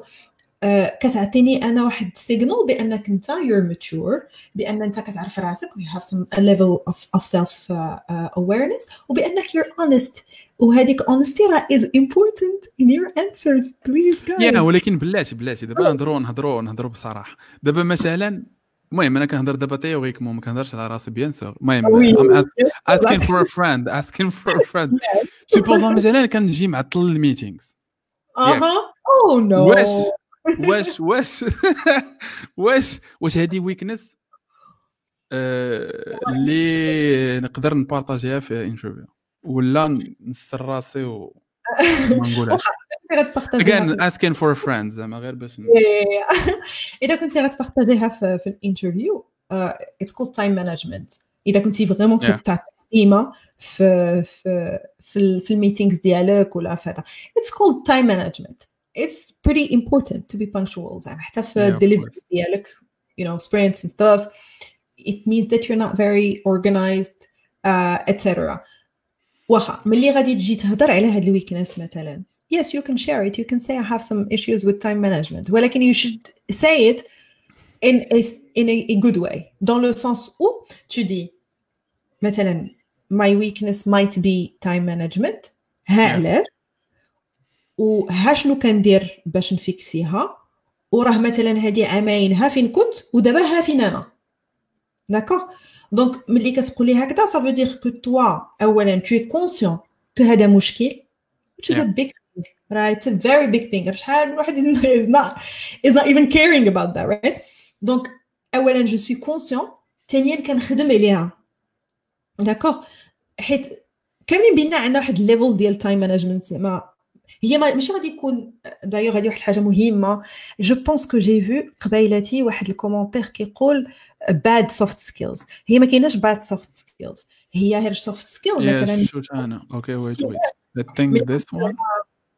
uh, كتعطيني أنا واحد signal بأنك انت you're mature بأن انت كتعرف راسك we have some level of of self awareness وبأنك you're honest وهذيك honesty راه is important in your answers please guys yeah ولكن بلاتي بلاتي. دابا نهضروا نهضروا نهضروا بصراحة. دابا مثلا المهم أنا كنهضر دابا théoriquement ما كنهضرش على راسي bien sûr. المهم a friend asking for a friend. supposons مثلا كنجي معطل ال meetings. أها. ou non واش؟ واش؟ واش؟ واش؟ واش هذه weakness اللي نقدر نبارطاجيها في interview ولا نستر راسي و ما نقولهاش again asking for a friend زعما غير باش اذا كنتي غتبارطاجيها في, في الانترفيو اتس كولد تايم مانجمنت اذا كنتي فريمون كتعطي قيمه في في في, في الميتينغز ديالك ولا في هذا اتس كولد تايم مانجمنت it's pretty important to be punctual زعما حتى في الدليفري ديالك you know sprints and stuff it means that you're not very organized uh, etc واخا ملي غادي تجي تهضر على هاد الويكنس مثلا Yes you can share it you can say I have some issues with time management ولكن you should say it in a, in a, a good way dans le sens où tu dis مثلا my weakness might be time management ها علاش وها شنو كندير باش نفيكسيها وراه مثلا هذه عامين ها فين كنت ودابا ها فين أنا d'accord donc ملي كتقولي هكذا ça veut dire que toi اولا tu es conscient que هذا مشكل which is yeah. a big right? It's a very big thing. شحال is not is not even caring about that right? donc اولا je suis conscient. ثانيا كنخدم عليها d'accord حيت كاملين بينا عندنا واحد ال level ديال time management زعما هي ماشي غادي يكون دايوغ غادي واحد الحاجة مهمة. je pense que j'ai vu قبيلة واحد ال commentaire كيقول bad soft skills هي ما كايناش bad soft skills هي غير soft skill مثلا. شوف أنا؟ okay wait wait I think this one.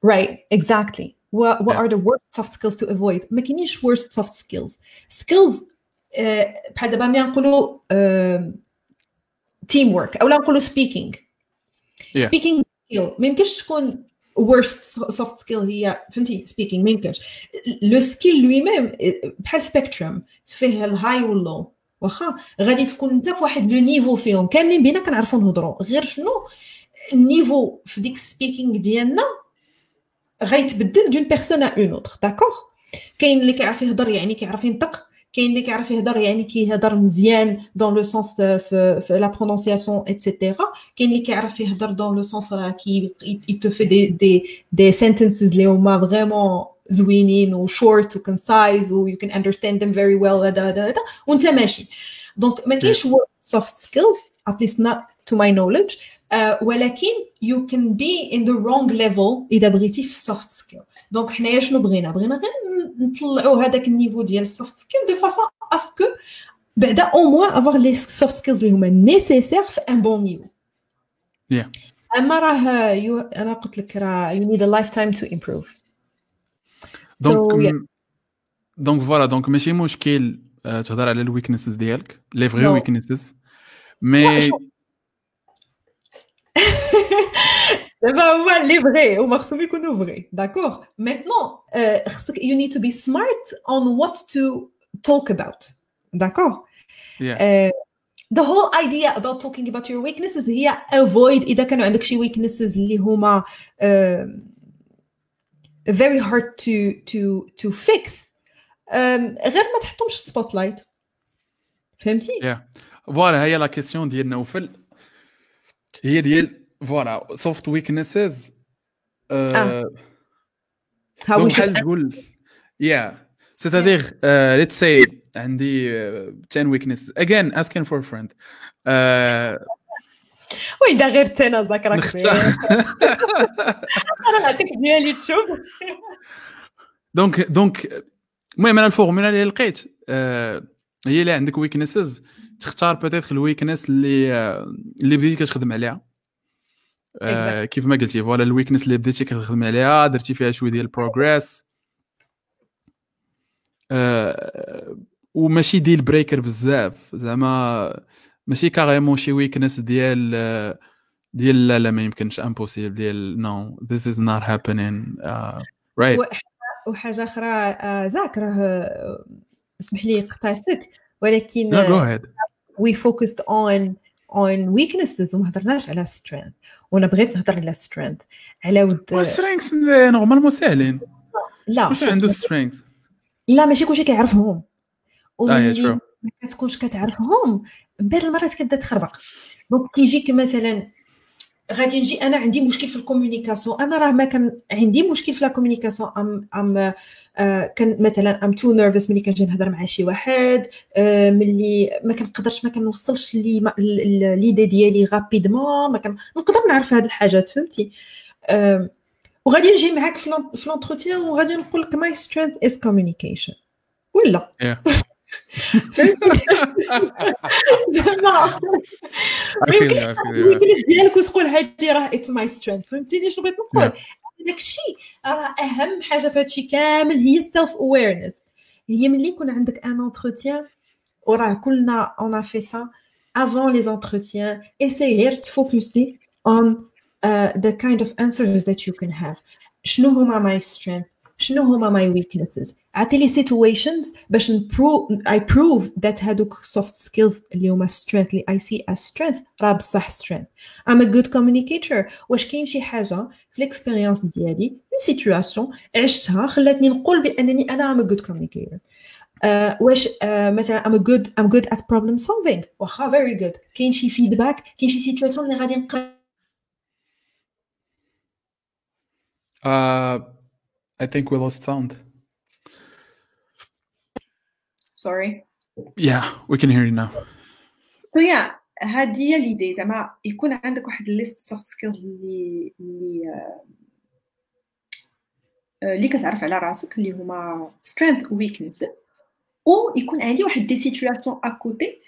Right exactly. What, what yeah. are the worst soft skills to avoid? ما كاينينش worst soft skills. Skills بحال دابا ملي نقولوا teamwork اولا نقولوا speaking speaking skill ما يمكنش تكون worst soft skill هي فهمتي؟ speaking ما يمكنش. le skill lui-même بحال spectrum فيه ال high وال low واخا؟ غادي تكون انت في واحد le niveau فيهم كاملين بينا كنعرفوا نهضروا غير شنو؟ ال niveau في ديك ال speaking ديالنا غيتبدل d'une personne à une autre d'accord كاين اللي كيعرف يهضر يعني كيعرف ينطق كاين اللي كيعرف يهضر يعني كيهضر مزيان dans le sens في, la prononciation et cetera كاين اللي كيعرف يهضر dans le sens راه كي يتو في des des des sentences اللي هما vraiment زوينين و short و concise و you can understand them very well هذا هذا هذا وانت ماشي. donc ما كاينش soft skills at least not to my knowledge ولكن you can be in the wrong level إذا بغيتي في ال soft skill donc حنايا شنو بغينا؟ بغينا غير نطلعوا هذاك ال niveau ديال ال soft skill de façon à ce que بعدا au moins avoir les soft skills اللي هما nécessaires في un bon niveau أما راه أنا قلت لك راه you need a lifetime to improve donc donc voilà donc ماشي مشكل تهضر على ال weaknesses ديالك les vraies weaknesses mais دابا هما les vraies هما خصهم يكونوا vraies d'accord maintenant خصك you need to be smart on what to talk about. d'accord the whole idea about talking about your weaknesses هي avoid إذا كانوا عندك شي weaknesses اللي هما uh, very hard to to to fix um, غير ما تحطهمش في light فهمتي؟ فوالا هي لا كيسيون ديال نوفل هي ديال فوالا سوفت ويكنسز بحال تقول يا سيتادير ليتس سي عندي 10 ويكنسز اجين اسكين فور فريند وي دا غير تانا ذاكرك أنا نعطيك ديالي تشوف donc donc المهم أنا الفورمولا اللي لقيت uh, هي اللي عندك weaknesses تختار peut-être ال weakness اللي uh, اللي بديتي كتخدم عليها. uh, كيف ما قلتي voilà ال weakness اللي بديتي كتخدم عليها درتي فيها شوية ديال progress وماشي deal breaker بزاف. زعما ماشي carrément شي weakness ديال ديال لا لا ما يمكنش impossible ديال no this is not happening right وحاجه أخرى زاك راه اسمح لي قطعتك ولكن we focused on on weaknesses وما هضرناش على strength وأنا بغيت نهضر على strength على ود strength normalement ساهلين. لا واش عنده strength لا ماشي كلشي كيعرفهم. آه true ما كتكونش كتعرفهم من بعد المرات كتبدا تخربق. دونك كيجيك مثلا غادي نجي أنا عندي مشكل في ال communication أنا راه ما كان عندي مشكل في la communication أم أم آه كان مثلا I'm too nervous ملي كنجي نهضر مع شي واحد آه ملي ما كنقدرش ما كنوصلش les idées ديالي rapidement ما كان نقدر نعرف هاد الحاجات فهمتي؟ آه وغادي نجي معاك في l'entretien وغادي نقول لك my strength is communication ولا؟ ال weakness ديالك وتقول هادي راه it's my strength فهمتيني شنو بغيت نقول؟ داكشي راه أهم حاجة في هادشي كامل هي ال self awareness هي ملي يكون عندك un entretien وراه كلنا on fait ça avant les entretiens essaye غير تفوكسي uh, the kind of answers that you can have. شنو هما my strength شنو هما my weaknesses عطي لي situations باش نبرو I prove that هادوك soft skills اللي هما strength اللي I see as strength راه بصح strength I'm a good communicator واش كاين شي حاجه في الاكسبيريونس ديالي اون سيتوياسيون عشتها خلاتني نقول بانني انا I'm a good communicator uh, واش uh, مثلا I'm a good I'm good at problem solving واخا very good كاين شي فيدباك كاين شي سيتوياسيون اللي غادي نقرا Uh, I think we lost sound. Sorry. Yeah, we can hear you now. So yeah, هذه هي l'idée زعما يكون عندك واحد ال liste soft skills اللي اللي اللي كتعرف على راسك اللي هما strength weakness ويكون عندي واحد des situations à côté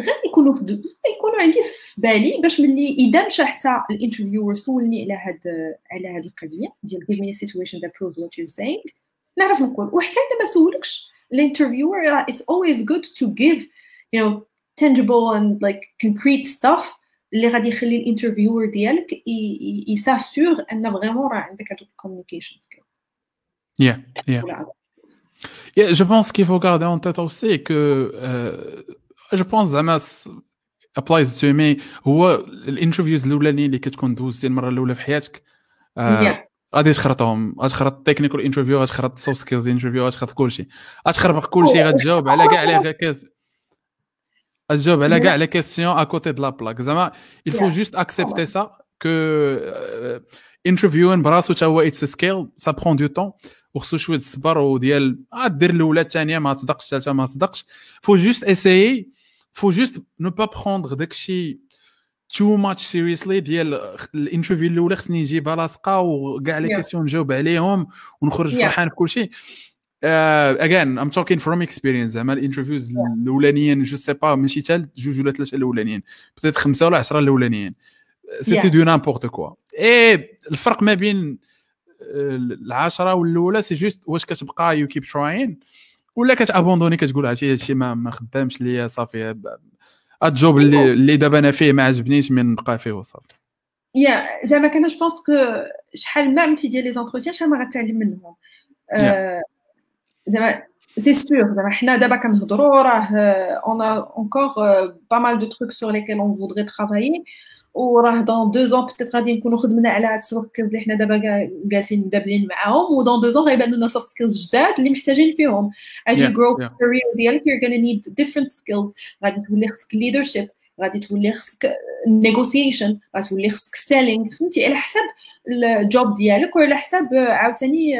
غير يكونوا في يكونوا عندي في بالي باش ملي إذا مشى حتى ال interviewer سولني على هاد على هاد القضية ديال give me a situation that proves what you're saying نعرف نقول وحتى إذا ما سولكش ال interviewer it's always good to give you know tangible and like concrete stuff. اللي غادي يخلي ال interviewer ديالك يsassure أن vraiment راه عندك هادوك ال communication skills Yeah, yeah. Yeah, je pense qu'il faut garder en tête aussi que euh, je pense زعما applies to me. هو ال interviews الاولانيين اللي كتكون دوزتي المره الاولى في حياتك آه غادي تخرطهم غتخرط تكنيكال انترفيو غتخرط سوفت سكيلز انترفيو غتخرط كلشي. غتخربق كلشي غتجاوب على كاع على غتجاوب على كاع لي كيسيون ا كوتي دو لا بلاك زعما il faut juste accepter ça que انترفيوين براسو تا هو اتس سكيل سا برون دو طون وخصو شوية الصبر وديال دير الأولى الثانية ما تصدقش الثالثه ما تصدقش. فو جوست اسيي فو جوست نو با بروندر داكشي تو ماتش سيريسلي ديال الانترفيو الاولى خصني نجيبها لاصقه وكاع لي كيسيون نجاوب عليهم ونخرج فرحان في كلشي اجين ام توكين فروم اكسبيرينس زعما الانترفيوز الأولانيين جو سي با ماشي حتى جوج ولا ثلاثة الأولانيين. بتيت خمسة ولا عشرة الأولانيين. سيتي دو نامبورت كوا اي الفرق ما بين العشرة والأولى سي جوست واش كتبقى يو كيب تراين ولا كتأبوندوني كتقول عرفتي هادشي ما خدامش ليا صافي الجوب اللي اللي دابا أنا فيه ما عجبنيش من نبقى فيه وصافي. يا زعما كان جو بونس كو شحال ما عملتي ديال لي زونتروتيان شحال ما غتعلم منهم. زعما سي سور زعما حنا دابا كنهضروا راه اون اونكور با مال دو تروك سور ليكيل اون فودري ترافايي وراه دون دو زون بيتيت غادي نكونوا خدمنا على هاد السوفت سكيلز اللي حنا دابا جالسين دابزين معاهم ودون دو زون غيبان لنا سوفت سكيلز جداد اللي محتاجين فيهم. As you grow في ال carrière ديالك you're gonna need different skills. غادي تولي خصك leadership غادي تولي خصك negotiation غادي تولي خصك selling فهمتي؟ على حسب ال job ديالك وعلى حسب عاوتاني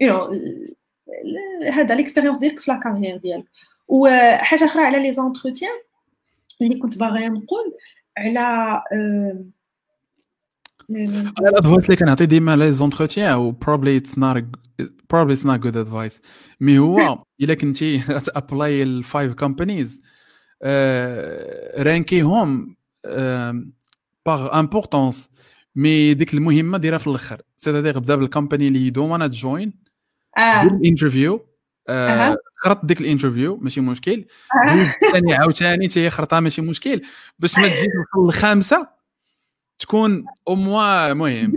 you know هذا l'expérience ديالك في la carrière ديالك. وحاجه أخرى على les entretiens اللي كنت باغية نقول على على ال advice اللي كنعطي ديما لي زونتروتيان أو بروبلي اتس نوت بروبلي اتس نوت جود ادفايس مي هو إلا كنتي تأبلاي الفايف كومبانيز رانكيهم باغ امبورطونس مي ديك المهمة ديرها في الأخر. سيتادير بدا بالكومباني اللي دو وأنا جوين دير الانترفيو خرط ديك الانترفيو ماشي مشكل. ثاني عاوتاني حتى هي خرطها ماشي مشكل. باش ما تجي توصل للخامسه تكون أو موا المهم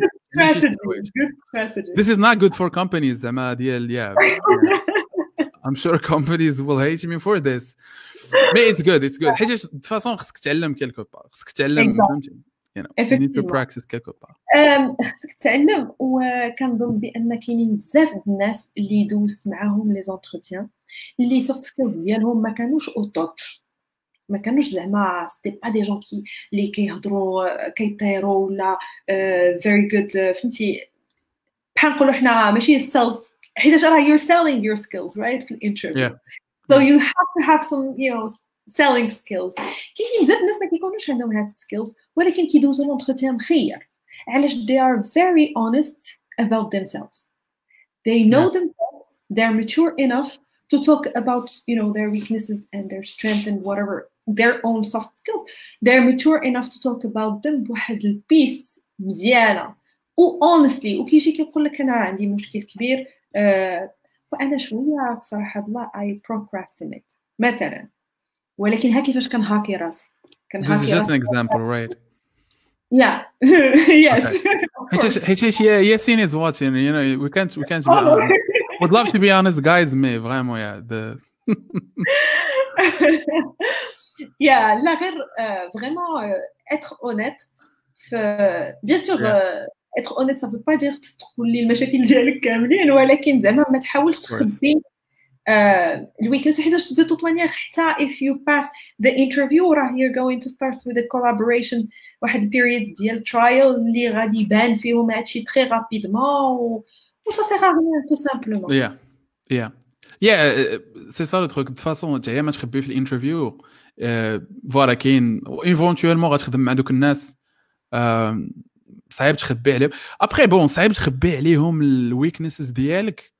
This is not good for companies زعما ديال يا. I'm sure companies will hate me for this. mais it's good it's good حيت de façon خصك تعلم quelque part خصك تعلم فهمتي؟ You need to practice كيلكو بار خصك تعلم وكنظن بأن كاينين بزاف الناس اللي دوزت معاهم les entretiens اللي soft skills ديالهم ما كانوش au top ما كانوش زعما c'était pas des gens qui اللي كيهضروا كيطيروا ولا very good فهمتي بحال نقولوا حنا ماشي sales حيت راه you're selling your skills right في ال interview. So you have to have some, you know, selling skills. كاينين بزاف الناس ما كيكونوش عندهم هاد ال skills ولكن كيدوزوا l'entretien مخير علاش they are very honest about themselves. They know yeah. themselves. They're mature enough to talk about, you know, their weaknesses and their strength and whatever their own soft skills. They're mature enough to talk about them بواحد البيس مزيانه و honestly وكيجي كيقول لك انا عندي مشكل كبير uh, وانا شويه بصراحه الله اي بروكراستينيت مثلا ولكن ها كيفاش كنهاكي راسي كنهاكي This is just an example, right? Yeah. yes. حيت Yasin is watching, you know, we can't we can't be honest. Would love to be honest, guys, mais vraiment, yeah. The... yeah, لا غير vraiment être honnête. Bien sûr, yeah. être honnête ça veut pas dire تقول لي المشاكل ديالك كاملين ولكن زعما ما تحاولش تخبي الويكنس حيت دو توت مانيير حتى if you pass the interview راه you're going to start with a collaboration واحد البيريود ديال ترايل اللي غادي يبان فيهم هادشي تري رابيدمون و سا سيغ ا ريان تو سامبلومون يا يا يا سي سا لو تروك دو فاسون تعيا ما تخبي في الانترفيو فوالا كاين ايفونتويلمون غتخدم مع دوك الناس صعيب تخبي عليهم ابخي بون صعيب تخبي عليهم الويكنسز ديالك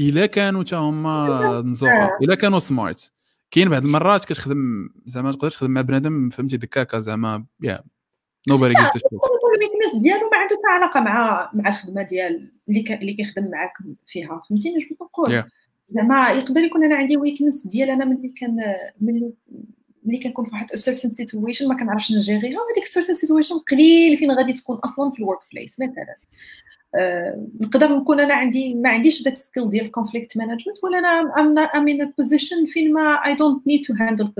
الا كانوا حتى هما نزوقه الا كانوا سمارت كاين بعض المرات كتخدم زعما تقدر تخدم مع بنادم فهمتي دكاكا زعما يا نوباري جيفت الويكنس ديالو ما عنده حتى علاقة مع مع الخدمة ديال اللي اللي كيخدم معاك فيها. فهمتيني اش بغيت نقول؟ زعما يقدر يكون أنا عندي ويكنس ديال أنا ملي كان ملي ملي كنكون في واحد سيرتن سيتويشن ما كنعرفش نجيريها وهذيك سيرتن سيتويشن قليل فين غادي تكون أصلا في الورك بليس مثلا. آه، نقدر نكون أنا عندي ما عنديش داك سكيل ديال كونفليكت مانجمنت ولا أنا ام ان بوزيشن فين ما اي دونت نيد تو هاندل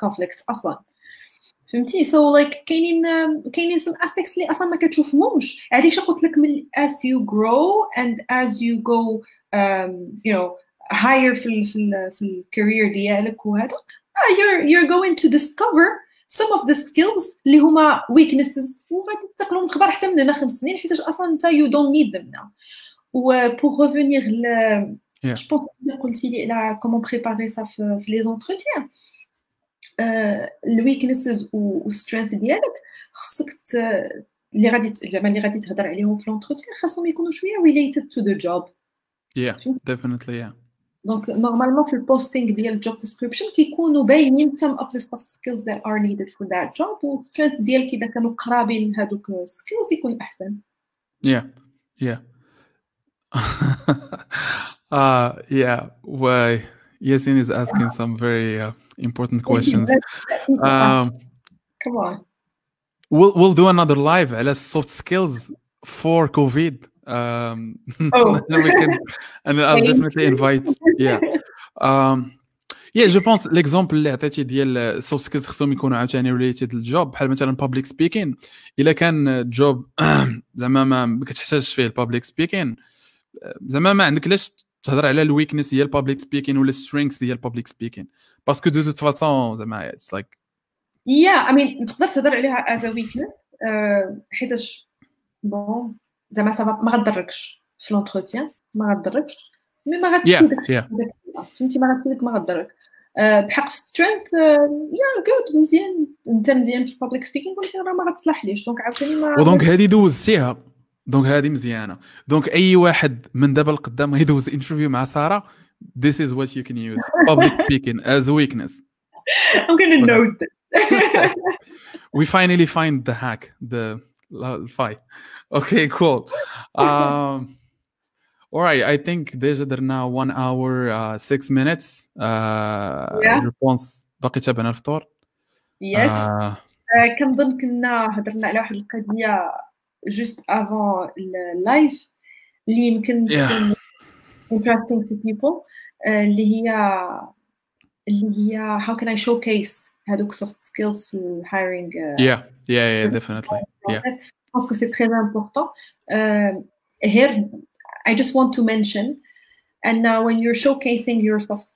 conflict أصلا. فهمتي so like كاينين كاينين some aspects اللي أصلا ما كتشوفهمش هذيك قلت لك من as you grow and as you go um, you know higher في ال في ال في ال carrière ديالك وهذا uh, you're you're going to discover some of the skills اللي هما weaknesses وغادي تنتقلوا من خبر حتى من هنا خمس سنين حيت أصلا انت you don't need them now و pour revenir ل yeah. je pense que قلتي لي على comment préparer ça في les entretiens ال weaknesses وال strengths ديالك خصك اللي غادي زعما اللي غادي تهضر عليهم في l'entretien خاصهم يكونوا شوية related to the job. Yeah definitely yeah. donc normalement في ال posting ديال ال job description كيكونوا باينين some of the soft skills that are needed for that job وال strengths ديالك إذا كانوا قرابين هذوك skills يكون أحسن. Yeah yeah. Uh yeah why Yasin is asking some very uh, important questions. Um, Come on. We'll we'll do another live على soft skills for COVID. Um, oh. we can, and I'll definitely invite. Yeah. Um, yeah, جو بونس ليكزومبل اللي عطيتي ديال سوفت سكيلز خصهم يكونوا عاوتاني ريليتد للجوب بحال مثلا بابليك سبيكين الا كان جوب زعما ما كتحتاجش فيه البابليك سبيكين زعما ما عندك لاش تهضر على الويكنس هي البابليك سبيكين ولا سترينكس هي البابليك سبيكين باسكو دو توت فاسون زعما it's like yeah I mean تقدر تهضر عليها as a weakness حيتاش bon زعما ça va ما غضركش في l'entretien ما غضركش mais ما غتفيدك فهمتي؟ ما غتفيدك ما غضرك بحق في strength yeah good مزيان. انت مزيان في ال public speaking ولكن راه ما غتصلحليش donc عاوتاني ما و donc هذه دوزتيها دونك هذه مزيانة. دونك أي واحد من دابا لقدام يدوز انترفيو مع ساره this is what you can use public speaking as a weakness I'm gonna note this we finally find the hack the fight okay cool um all right I think déjà درنا 1 hour uh, 6 minutes uh, yeah. je pense باقي تابعنا الفطور yes uh, كنظن كنا هضرنا على واحد القضيه just avant le live اللي يمكن تكون interesting to people اللي هي اللي هي how can I showcase هذوك soft skills في ال hiring yeah yeah yeah definitely yeah je pense que c'est très important uh, here I just want to mention and now when you're showcasing your soft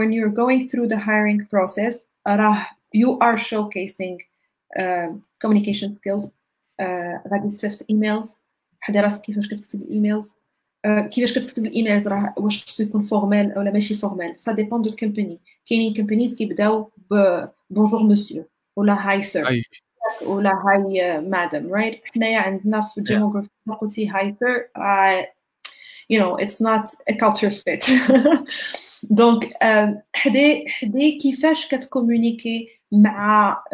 when you're going through the hiring process you are showcasing uh, communication skills غادي تصيفط ايميلز حدي راسك كيفاش كتكتب الايميلز كيفاش كتكتب الايميلز راه واش خصو يكون فورمال اولا ماشي فورمال سا ديبون دو الكومباني كاينين كومبانيز كيبداو بونجور مسيو ولا هاي سير ولا هاي مادام رايت حنايا عندنا في الديموغرافي قلتي هاي سير you know it's not a culture fit دونك حدي حدي كيفاش كتكومونيكي مع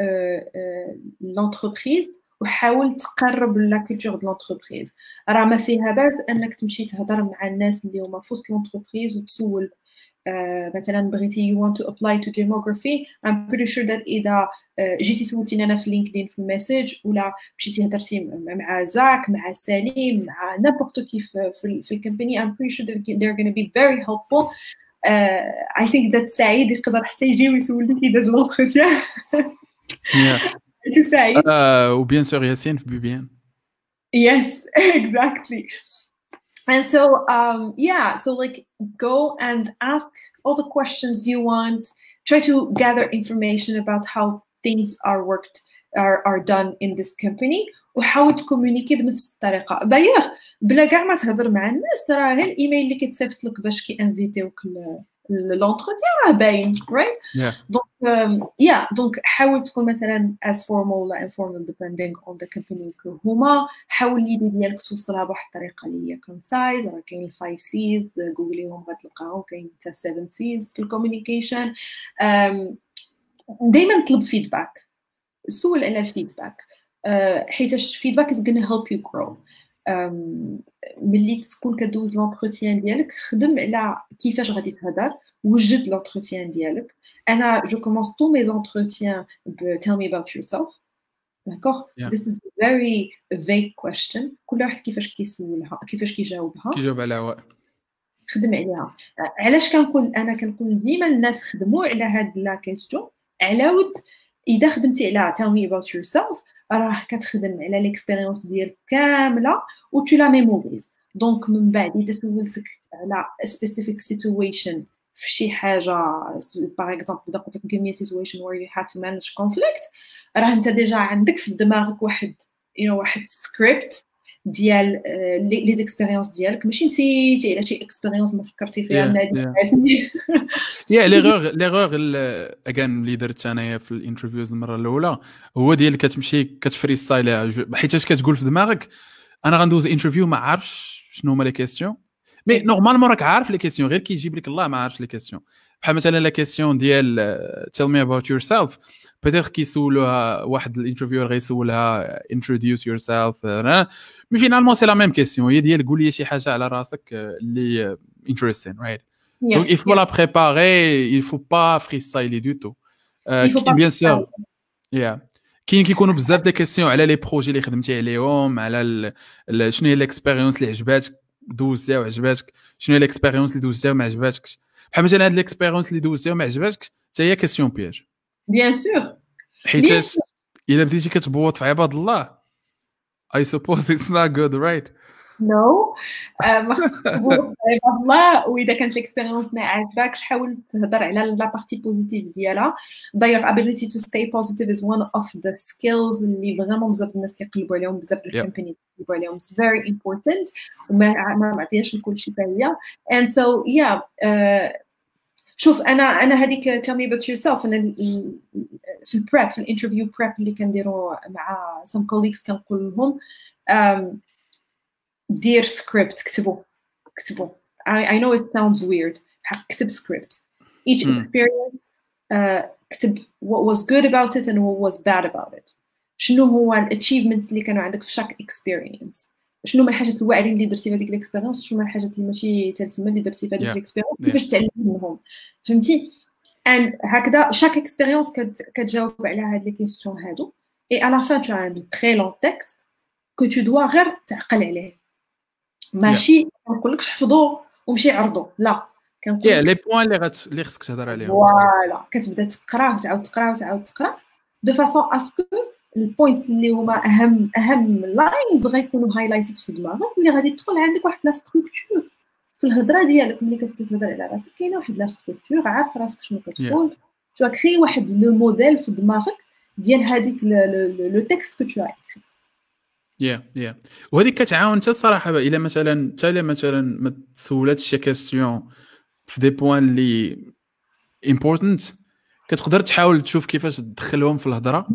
لونتربريز وحاول تقرب la culture de l'entreprise راه ما فيها باس انك تمشي تهضر مع الناس اللي هما في وسط l'entreprise وتسول Uh, مثلا بغيتي you want to apply to demography I'm pretty sure that إذا uh, جيتي سولتيني أنا في لينكدين في ال message ولا مشيتي هضرتي مع زاك مع سليم مع n'importe qui في, في الكومباني I'm pretty sure that they're going to be very helpful. uh, I think that سعيد يقدر حتى يجي ويسولك كي داز لونتروتيان تساعد uh, وبيان سور ياسين في بي بي ان yes exactly and so um, yeah so like go and ask all the questions you want try to gather information about how things are worked are, are done in this company وحاول تكومونيكي بنفس الطريقه دايوغ بلا كاع ما تهضر مع الناس راه غير الايميل اللي كيتصيفط لك باش كي انفيتيوك لونتروتيان راه باين right donc yeah donc حاول تكون مثلا as formal ولا informal depending on the company هما حاول l'idée ديالك توصلها بواحد الطريقة اللي هي concise راه كاين ال five C's googleيهم غتلقاهم كاين حتى 7 C's في ال communication دائما طلب feedback سول على ال feedback. حيت ال feedback is gonna help you grow. ملي تكون كدوز l'entretien ديالك خدم على كيفاش غادي تهضر وجد l'entretien ديالك. أنا je commence tous mes entretiens ب tell me about yourself. d'accord Yeah. this is a very vague question. كل واحد كيفاش كيسولها كيفاش كيجاوبها. كيجاوب على خدم عليها. علاش كنقول أنا كنقول ديما الناس خدموا على هاد la question علاود إذا خدمتي على tell me about yourself راه كتخدم على l'expérience ديالك كاملة و tu la mémorises donc من بعد إذا سولتك على specific situation في شي حاجة par exemple إذا قلت لك give me a situation where you had to manage conflict راه أنت déjà عندك في دماغك واحد you know, واحد سكريبت ديال آه، les expériences ديالك. ماشي نسيتي على شي expérience ما فكرتي فيها من يا ليغور ليغور اكان اللي درت انايا في ال interviews المرة الأولى هو ديال كتمشي كت freestyle حيت اش كتقول في دماغك أنا غندوز interview ما عارفش شنو هما les questions mais normalement راك عارف les questions غير كيجيب لك الله ما عارفش les questions بحال مثلا la question ديال tell me about yourself peut-être كيسولوها واحد ال interviewer غيسولها introduce yourself mais finalement c'est la même question هي ديال قول لي شي حاجة على راسك آه، اللي interesting right Donc, il faut yeah. la préparer, il faut pas freestyler du tout. Euh, bien sûr, yeah. كاين كيكونوا بزاف des questions على les projets اللي خدمتي عليهم على ال... شنو هي ال expérience اللي عجباتك دوزتيها وعجباتك؟ شنو هي ال expérience اللي دوزتيها وما عجباتكش؟ بحال مثلا هاد ال expérience اللي دوزتيها وما عجباتكش حتى هي question piège Bien sûr. حيت الا بديتي كتبوط في عباد الله I suppose it's not good right نو ما خصك تقول عباد الله واذا كانت الاكسبيريونس ما عجبكش حاول تهضر على لا بارتي بوزيتيف ديالها داير ability to stay positive is one of the skills اللي فريمون بزاف الناس كيقلبوا عليهم بزاف ديال Yeah. الكومبانيز كيقلبوا عليهم it's very important وما ما معطيهاش لكل شيء هي and so yeah uh, شوف أنا أنا هذيك tell me about yourself. أنا في ال prep في ال interview prep اللي كنديروا مع some colleagues كنقول لهم دير سكريبت كتبوا كتبوا I, I know it sounds weird. كتب script each experience uh, كتب what was good about it and what was bad about it. شنو هو ال achievement اللي كانوا عندك في chaque expérience شنو هما الحاجات الواعرين اللي درتي في هذيك ال expérience شنو هما الحاجات اللي ماشي tellement اللي درتي في هذيك Yeah. ال expérience Yeah. كيفاش تعلمي منهم فهمتي؟ And هكذا chaque expérience كتجاوب على هاد les questions هادو. La fin tu as un très long texte que tu dois غير تعقل عليه. ماشي ما نقولكش حفظو ومشي عرضو. لا. كنقول yeah les points اللي غت اللي خصك تهضر عليهم voilà كتبدا تقرا وتعاود تقرا وتعاود تقرا de façon à ce que ال points اللي هما اهم أهم lines غيكونوا highlighted في دماغك ملي غادي تدخل عندك واحد la structure في الهضرة ديالك ملي كتهضر على راسك كاينة واحد la structure عارف راسك شنو كتقول. tu crées واحد le modèle في دماغك ديال هذيك le texte que tu yeah yeah وهذيك كتعاون حتى الصراحة إلا مثلا حتى إلا مثلا ما تسولاتش شي question في des points اللي importants كتقدر تحاول تشوف كيفاش تدخلهم في الهضرة.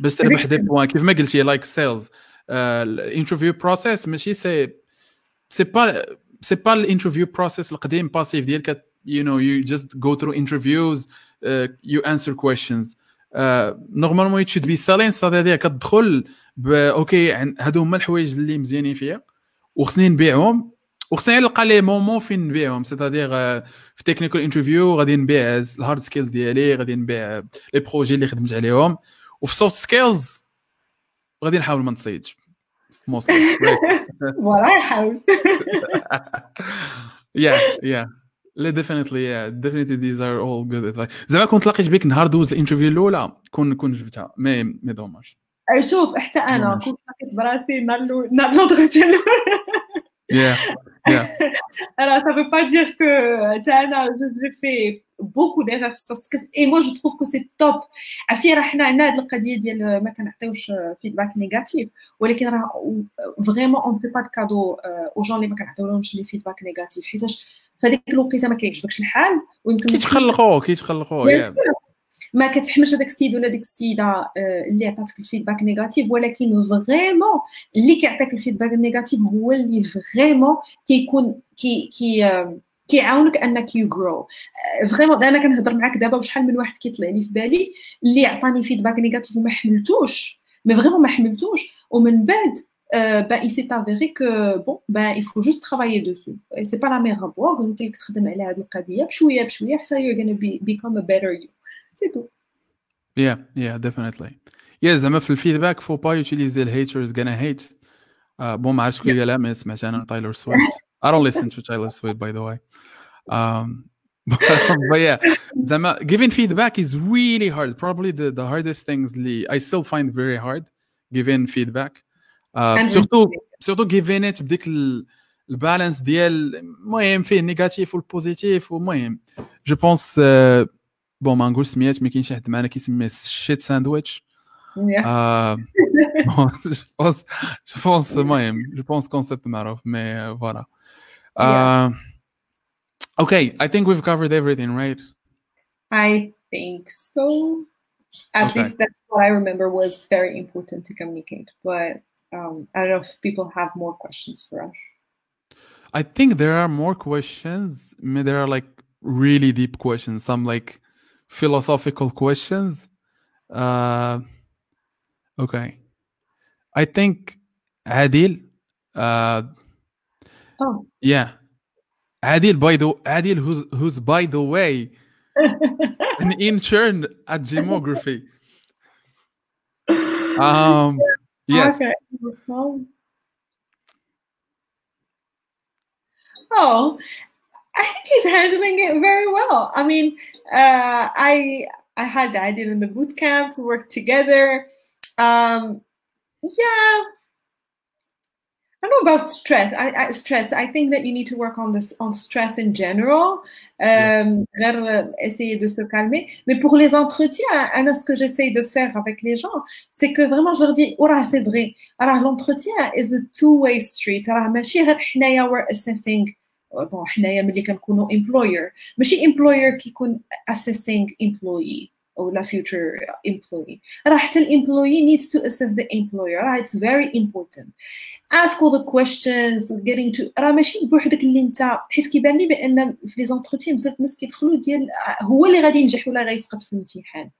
باش تربح des points كيف ما قلتي like skills ال interview process ماشي c'est c'est pas c'est pas ال interview process القديم passif ديال كت you know you just go through interviews uh, you answer questions. normalement you should be selling c'est-à-dire كتدخل okay هادو هما الحوايج اللي مزيانين فيا وخصني نبيعهم. وخصني نلقى les moments فين نبيعهم. c'est-à-dire في technical interview غادي نبيع ال hard skills ديالي غادي نبيع les projets اللي خدمت عليهم. وفي ال soft skills غادي نحاول ما نصيدش. mostly voilà حاول yeah yeah لا definitely yeah these are all good advice. زعما كنت لقيت بك نهار دوز ال interview الأولى كون كون جبتها. mais mais dommage شوف حتى أنا. كنت لقيت براسي نهار الأول- نهار الأول yeah Alors, ça veut pas dire que حتى أنا، j'ai fait beaucoup d'erreurs في ال soft skills et moi je trouve que c'est top عرفتي راه حنا عندنا هاد القضية ديال ما كنعطيوش feedback négatif ولكن راه vraiment on fait pas de cadeau aux gens اللي ما كنعطيولهمش les feedbacks négatifs حيتاش فهذيك الوقيته ما كيعجبكش الحال ويمكن كيتخلقوا كيتخلقوا ما كتحملش هذاك السيد ولا ديك السيده آه، اللي عطاتك ال feedback négatif ولكن vraiment اللي كيعطيك ال feedback négatif هو اللي vraiment كيكون كي كي كيعاونك أنك you grow vraiment أنا كنهضر معاك دابا وشحال من واحد كيطلع لي في بالي اللي عطاني feedback négatif وما حملتوش mais vraiment ما حملتوش ومن بعد bah, il s'est avéré que bon, bah, il faut juste travailler dessus. Et c'est pas la mer à boire. تخدم على هذه القضية بشوية بشوية حتى you're gonna become a better you. C'est tout. Yeah, yeah, definitely. Yeah, زعما في الفيدباك فو با يوتيليزي الهيترز gonna hate. Uh, bon ما عرفتش شكون لا مي سمعت انا تايلور سويفت. I don't listen to Taylor Swift by the way. Um, but, but yeah, زعما giving feedback is really hard. Probably the, the hardest things اللي I still find very hard giving feedback. Uh, surtout surtout giving it بديك البالانس ديال المهم فيه النيجاتيف والبوزيتيف ومهم جو بونس بون ما نقول سميات ما كاينش حد معنا كيسميه شيت ساندويتش جو بونس جو بونس المهم جو بونس كونسيبت معروف مي فوالا Okay, I think we've covered everything, right? I think so. At okay. least that's what I remember was very important to communicate. But um, I don't know if people have more questions for us. I think there are more questions. I mean, there are like really deep questions, some like philosophical questions. Uh, okay. I think Adil. Uh, oh. Yeah. Adil, by the Adil, who's who's by the way an intern at Gemography. Um, yes. Okay. Oh, I think he's handling it very well. I mean, uh, I I had Adil in the boot camp. We worked together. Um, yeah, I don't know about stress. I, I, stress. I think that you need to work on this on stress in general. Euh, essayer de se calmer. Mais pour les entretiens, hein, ce que j'essaye de faire avec les gens, c'est que vraiment je leur dis, oh c'est vrai. Alors l'entretien is a two-way street. Alors ماشي غير حنايا we're assessing Bon حنايا ملي كنكونوا employer ماشي employer كيكون assessing employee or la future employee. راه حتى الemployee needs to assess the employer. راه it's very important. ask all the questions getting to راه ماشي بوحدك اللي انت حيت كيبان لي بأن في les entretiens بزاف الناس كيدخلوا ديال هو اللي غادي ينجح ولا غيسقط في الامتحان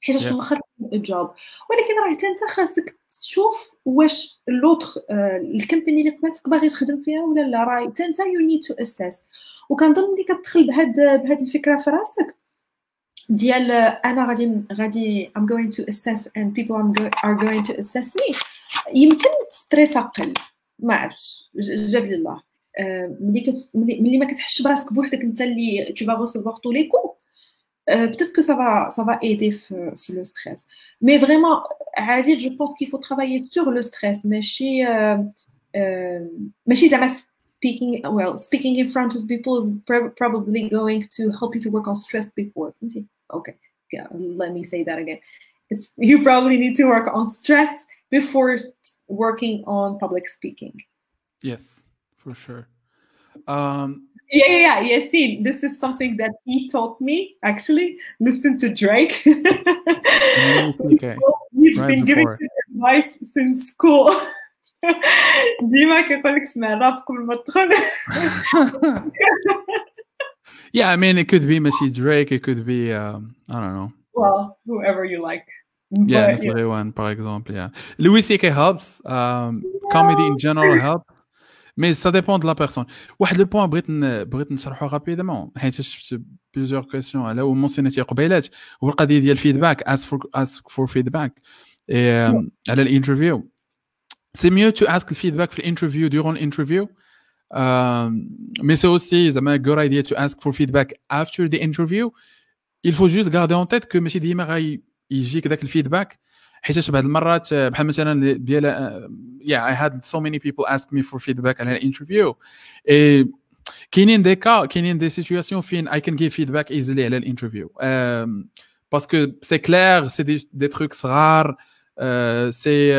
حيت في الآخر ال job ولكن راه حتى انت خاصك تشوف واش l'autre ال company اللي قبلتك باغي تخدم فيها ولا لا. راه حتى انت you need to assess وكنظن ملي كتدخل بهاد بهاد الفكرة في راسك ديال أنا غادي غادي I'm going to assess and people are going to assess me يمكن ستريس أقل. ما عرفتش. جاب لي الله. ملي كت... ملي ما كتحسش براسك بوحدك انت اللي tu vas recevoir les coups. Euh, peut-être que ça va, ça va aider sur le stress. Mais vraiment, Adil, je pense qu'il faut travailler sur le stress. Mais chez, euh, euh, mais chez speaking, well, speaking in front of people is probably going to help you to work on stress before. Okay, yeah, let me say that again. It's, you probably need to work on stress before working on public speaking. Yes, for sure. Um, yeah, yeah, yeah. See, this is something that he taught me actually. Listen to Drake. okay. He's right been before. giving this advice since school. ديما كيقول لك اسمع الراب قبل ما تدخل Yeah, I mean, it could be Messi Drake, it could be, um, I don't know. Well, whoever you like. Yeah, مثل غيوان باغ اكزومبل yeah. Louis C.K. helps um, comedy in general help مي سا ديبون دو لا بيرسون واحد لو بوان بغيت بغيت نشرحو رابيدمون حيت شفت بليزيور كويسيون على ومونسيونيتي قبيلات هو القضيه ديال الفيدباك اسك فور اسك فور فيدباك على الانترفيو سي ميو تو اسك الفيدباك في الانترفيو دورون الانترفيو مي سي اوسي زعما good idea to ask for feedback after the interview il faut juste garder en tête que ماشي ديما غاي يجيك ذاك الفيدباك حيت بعض المرات بحال مثلا ديال يا اي هاد سو ماني بيبل اسك مي فور فيدباك على الانترفيو كاينين دي كا كاينين دي سيتوياسيون فين اي كان جيف فيدباك ايزلي على الانترفيو باسكو سي كلير سي دي, دي تروك صغار سي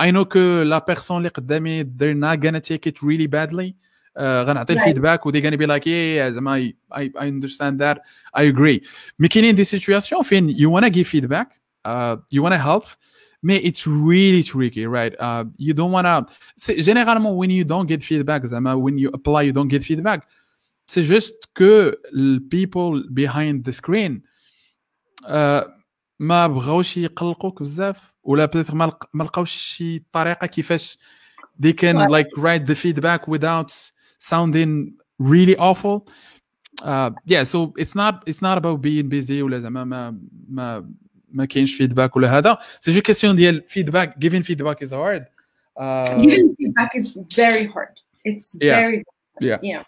اي نو كو لا بيرسون اللي قدامي they're not gonna take it really badly غنعطي الفيدباك ودي غاني بي لايك يا زعما اي اي اندرستاند ذات اي اجري مي كاينين دي سيتوياسيون فين يو وانا جيف فيدباك يو وانا هيلب mais it's really tricky right uh, you don't wanna généralement when you don't get feedback زعما when you apply you don't get feedback c'est juste que the people behind the screen uh, ما بغاوش يقلقوك بزاف ولا بيتر ما لقاوش شي طريقه كيفاش they can like write the feedback without sounding really awful uh, yeah so it's not it's not about being busy ولا زعما ما ما ما كاينش فيدباك ولا هذا سي جو كيسيون ديال giving feedback is hard uh, giving feedback is very hard it's yeah. very hard. yeah yeah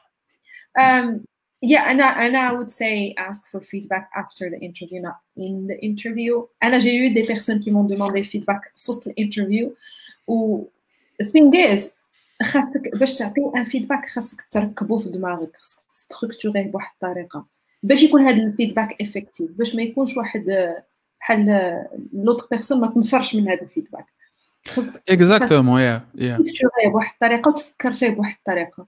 um yeah and I, and I would say ask for feedback after the interview not in the interview and j'ai eu des personnes qui m'ont demandé feedback post l'interview ou the thing is خاصك باش تعطي ان فيدباك خاصك تركبو في دماغك خاصك تستركتوريه بواحد الطريقة باش يكون هذا الفيدباك افكتيف باش ما يكونش واحد بحال لوتر بيرسون ما تنفرش من هذا الفيدباك خاصك اكزاكتومون يا يا بواحد الطريقه وتفكر فيه بواحد الطريقه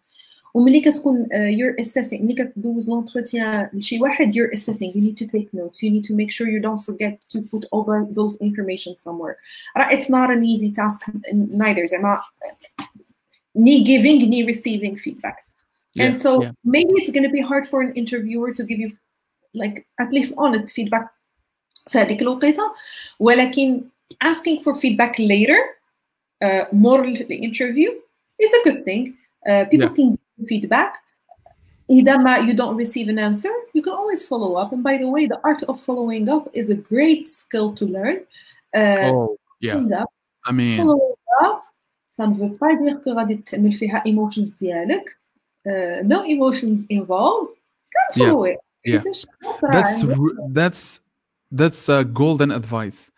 وملي كتكون يور اسيسينغ ملي كدوز لونتروتيان لشي واحد يور اسيسينغ you need to take notes you need to make sure you don't forget to put over those information somewhere راه it's not an easy task neither زعما ni giving ni receiving feedback yeah, and so yeah. maybe it's going to be hard for an interviewer to give you like at least honest feedback في هذيك الوقيته ولكن asking for feedback later uh, more the interview is a good thing uh, people yeah. can give feedback إذا ما you don't receive an answer you can always follow up and by the way the art of following up is a great skill to learn uh, oh yeah up, I mean following up ça ne veut pas dire que غادي تعمل فيها emotions ديالك uh, no emotions involved can follow yeah. it yeah that's that's that's a golden advice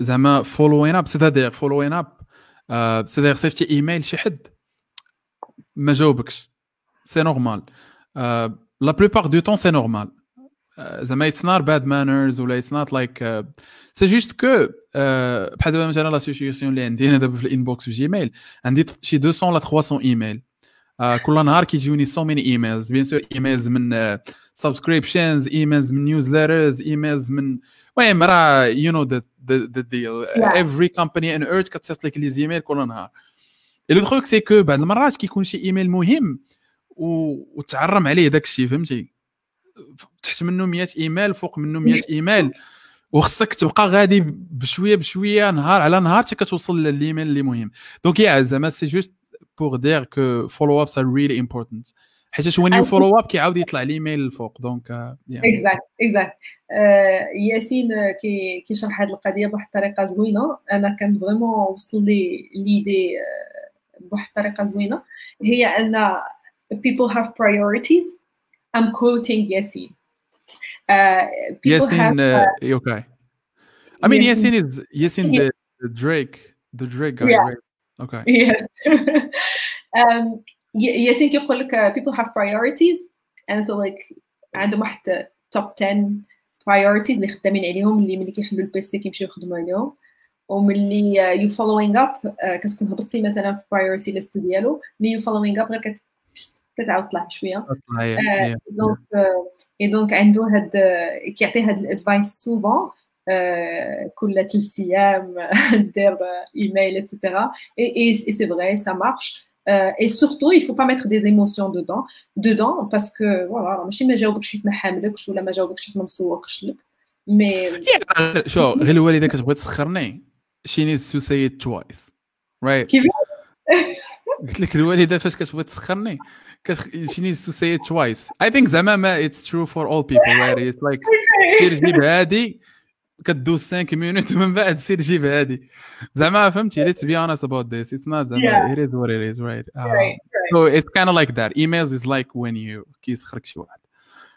زعما following up c'est-à-dire following up c'est-à-dire صيفطتي ايميل شي حد ما جاوبكش سي نورمال لا بلوبار دو طون سي نورمال زعما اتس نوت باد مانرز ولا اتس نوت لايك سي جوست كو بحال دابا مثلا لا سيتوياسيون اللي عندي انا دابا في الانبوكس في جيميل عندي شي 200 ولا 300 ايميل كل نهار كيجوني so many emails bien sûr emails من subscriptions emails من newsletters emails من المهم راه you know the deal every company on earth كتصيفط لك les emails كل نهار. le truc c'est que بعض المرات كيكون شي ايميل مهم و... وتعرم عليه داك الشيء فهمتي؟ تحت منه 100 ايميل فوق منه 100 ايميل وخصك تبقى غادي بشوية بشوية نهار على نهار حتى كتوصل للايميل اللي مهم. donc yeah زعما c'est juste dire que follow-ups are really important حيت when you follow up كيعاود يطلع الايميل الفوق donc exact exact ياسين كيشرح هذه القضية بواحد الطريقة زوينه أنا كان vraiment وصل لي l'idée بواحد الطريقة زوينه هي أن people have priorities. I'm quoting Yasin uh, people Yasin have uh, okay. I mean Yasin is Yasin the, the Drake the Drake guy Yeah. right? Okay. Yes. Um, ياسين كيقول لك people have priorities. And so like عندهم واحد top 10 priorities اللي خدامين عليهم اللي ملي كيحلوا ال PC كيمشيو يخدموا عليهم. وملي you following up كتكون هبطتي مثلا في priority list ديالو. ملي you following up غير كت كتعاود تطلع شوية دونك دونك عنده هاد كيعطي هاد الادفايس سوفون كل ثلاث ايام دير ايميل اتسيتيرا اي سي فري سا مارش et surtout il faut pas mettre des émotions dedans dedans parce que voilà ماشي ما جاوبكش حيت ما حاملكش ولا ما جاوبكش حيت ما مسوقش لك مي شو غير الوالده كتبغي تسخرني she needs to say it twice right كيف قلت لك الوالده فاش كتبغي تسخرني she needs to say it twice I think زعما ما it's true for all people right it's like سير جيب هادي كدوز 5 مينوت ومن بعد سير جيب هادي زعما فهمتي let's be honest about this it's not زعما Yeah. it is what it is right uh, right right so it's kind of like that emails is like when you كيسخرك شي واحد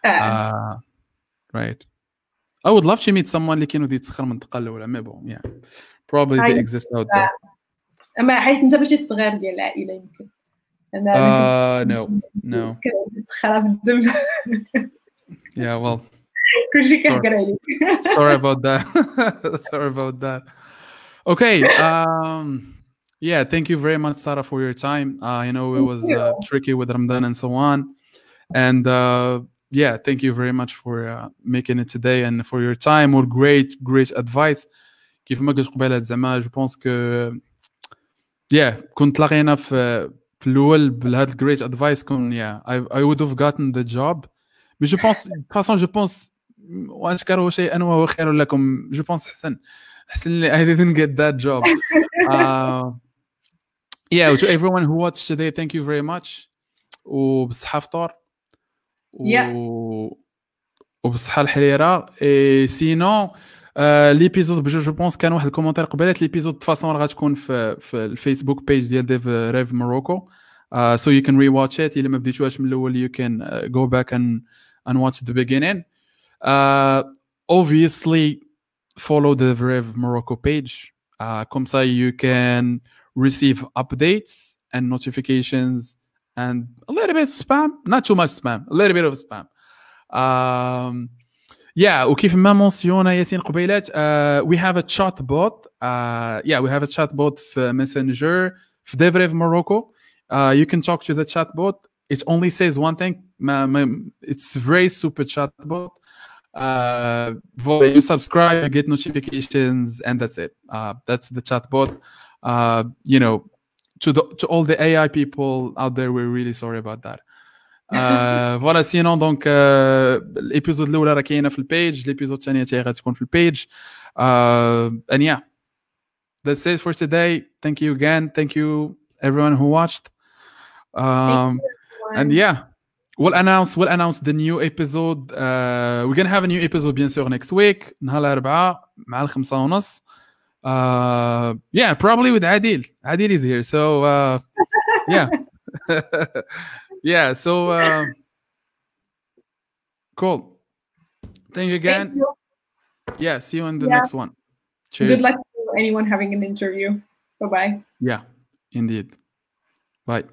آه. uh, right I would love to meet someone اللي كانوا يتسخر من الدقه الاولى مي بون yeah probably they exist out there اما حيت انت ماشي صغير ديال العائله يمكن أنا uh, no no مسخره في الدم yeah well كلشي كيحكر عليك sorry about that sorry about that okay um Yeah, thank you very much, Sarah, for your time. Uh, you know, it was uh, tricky with Ramadan and so on. And uh, yeah, thank you very much for uh, making it today and for your time or great, great advice. كيف ما قلت قبيله زعما جو بونس كو يا كنت تلاقينا في في الاول بهذا الجريت ادفايس كون يا اي وود هاف gotten ذا جوب مي جو بونس فاسون جو بونس وان شيئا وهو خير لكم. je pense حسن. حسن لي I didn't get that job. uh, yeah to everyone who watched today thank you very much. وبالصحة فطور و... Yeah. الحريرة. اي سينو آه ليبيزود جو جو بونس كان واحد الكومنتير قبيلات ليبيزود فاسون راه غتكون في في الفيسبوك بيج ديال ديف ريف موروكو سو يو كان ري واتش ات إلا ما بديتوهاش من الأول يو كان جو باك and watch the beginning. uh, obviously follow the Rev Morocco page uh, comme ça you can receive updates and notifications and a little bit of spam not too much spam a little bit of spam um, yeah وكيف ما منسيونا ياسين قبيلات uh, we have a chat bot uh, yeah we have a chat bot في messenger في DevRev Morocco uh, you can talk to the chat bot it only says one thing ما, ما, it's very super chat bot uh, you subscribe you get notifications and that's it uh, that's the chat bot uh, you know to the to all the AI people out there we're really sorry about that فوالا سينون دونك الابيزود الاولى راه كاينه في البيج الابيزود الثانيه تاعي غتكون في البيج and yeah that's it for today thank you again thank you everyone who watched um, and yeah we'll announce we'll announce the new episode uh, we're gonna have a new episode bien sûr next week نهار الاربعاء مع الخمسة ونص uh, yeah probably with Adil Adil is here so uh, yeah yeah so uh, cool thank you again Thank you. yeah see you in the Yeah. next one cheers Good luck to anyone having an interview. Bye bye. yeah indeed bye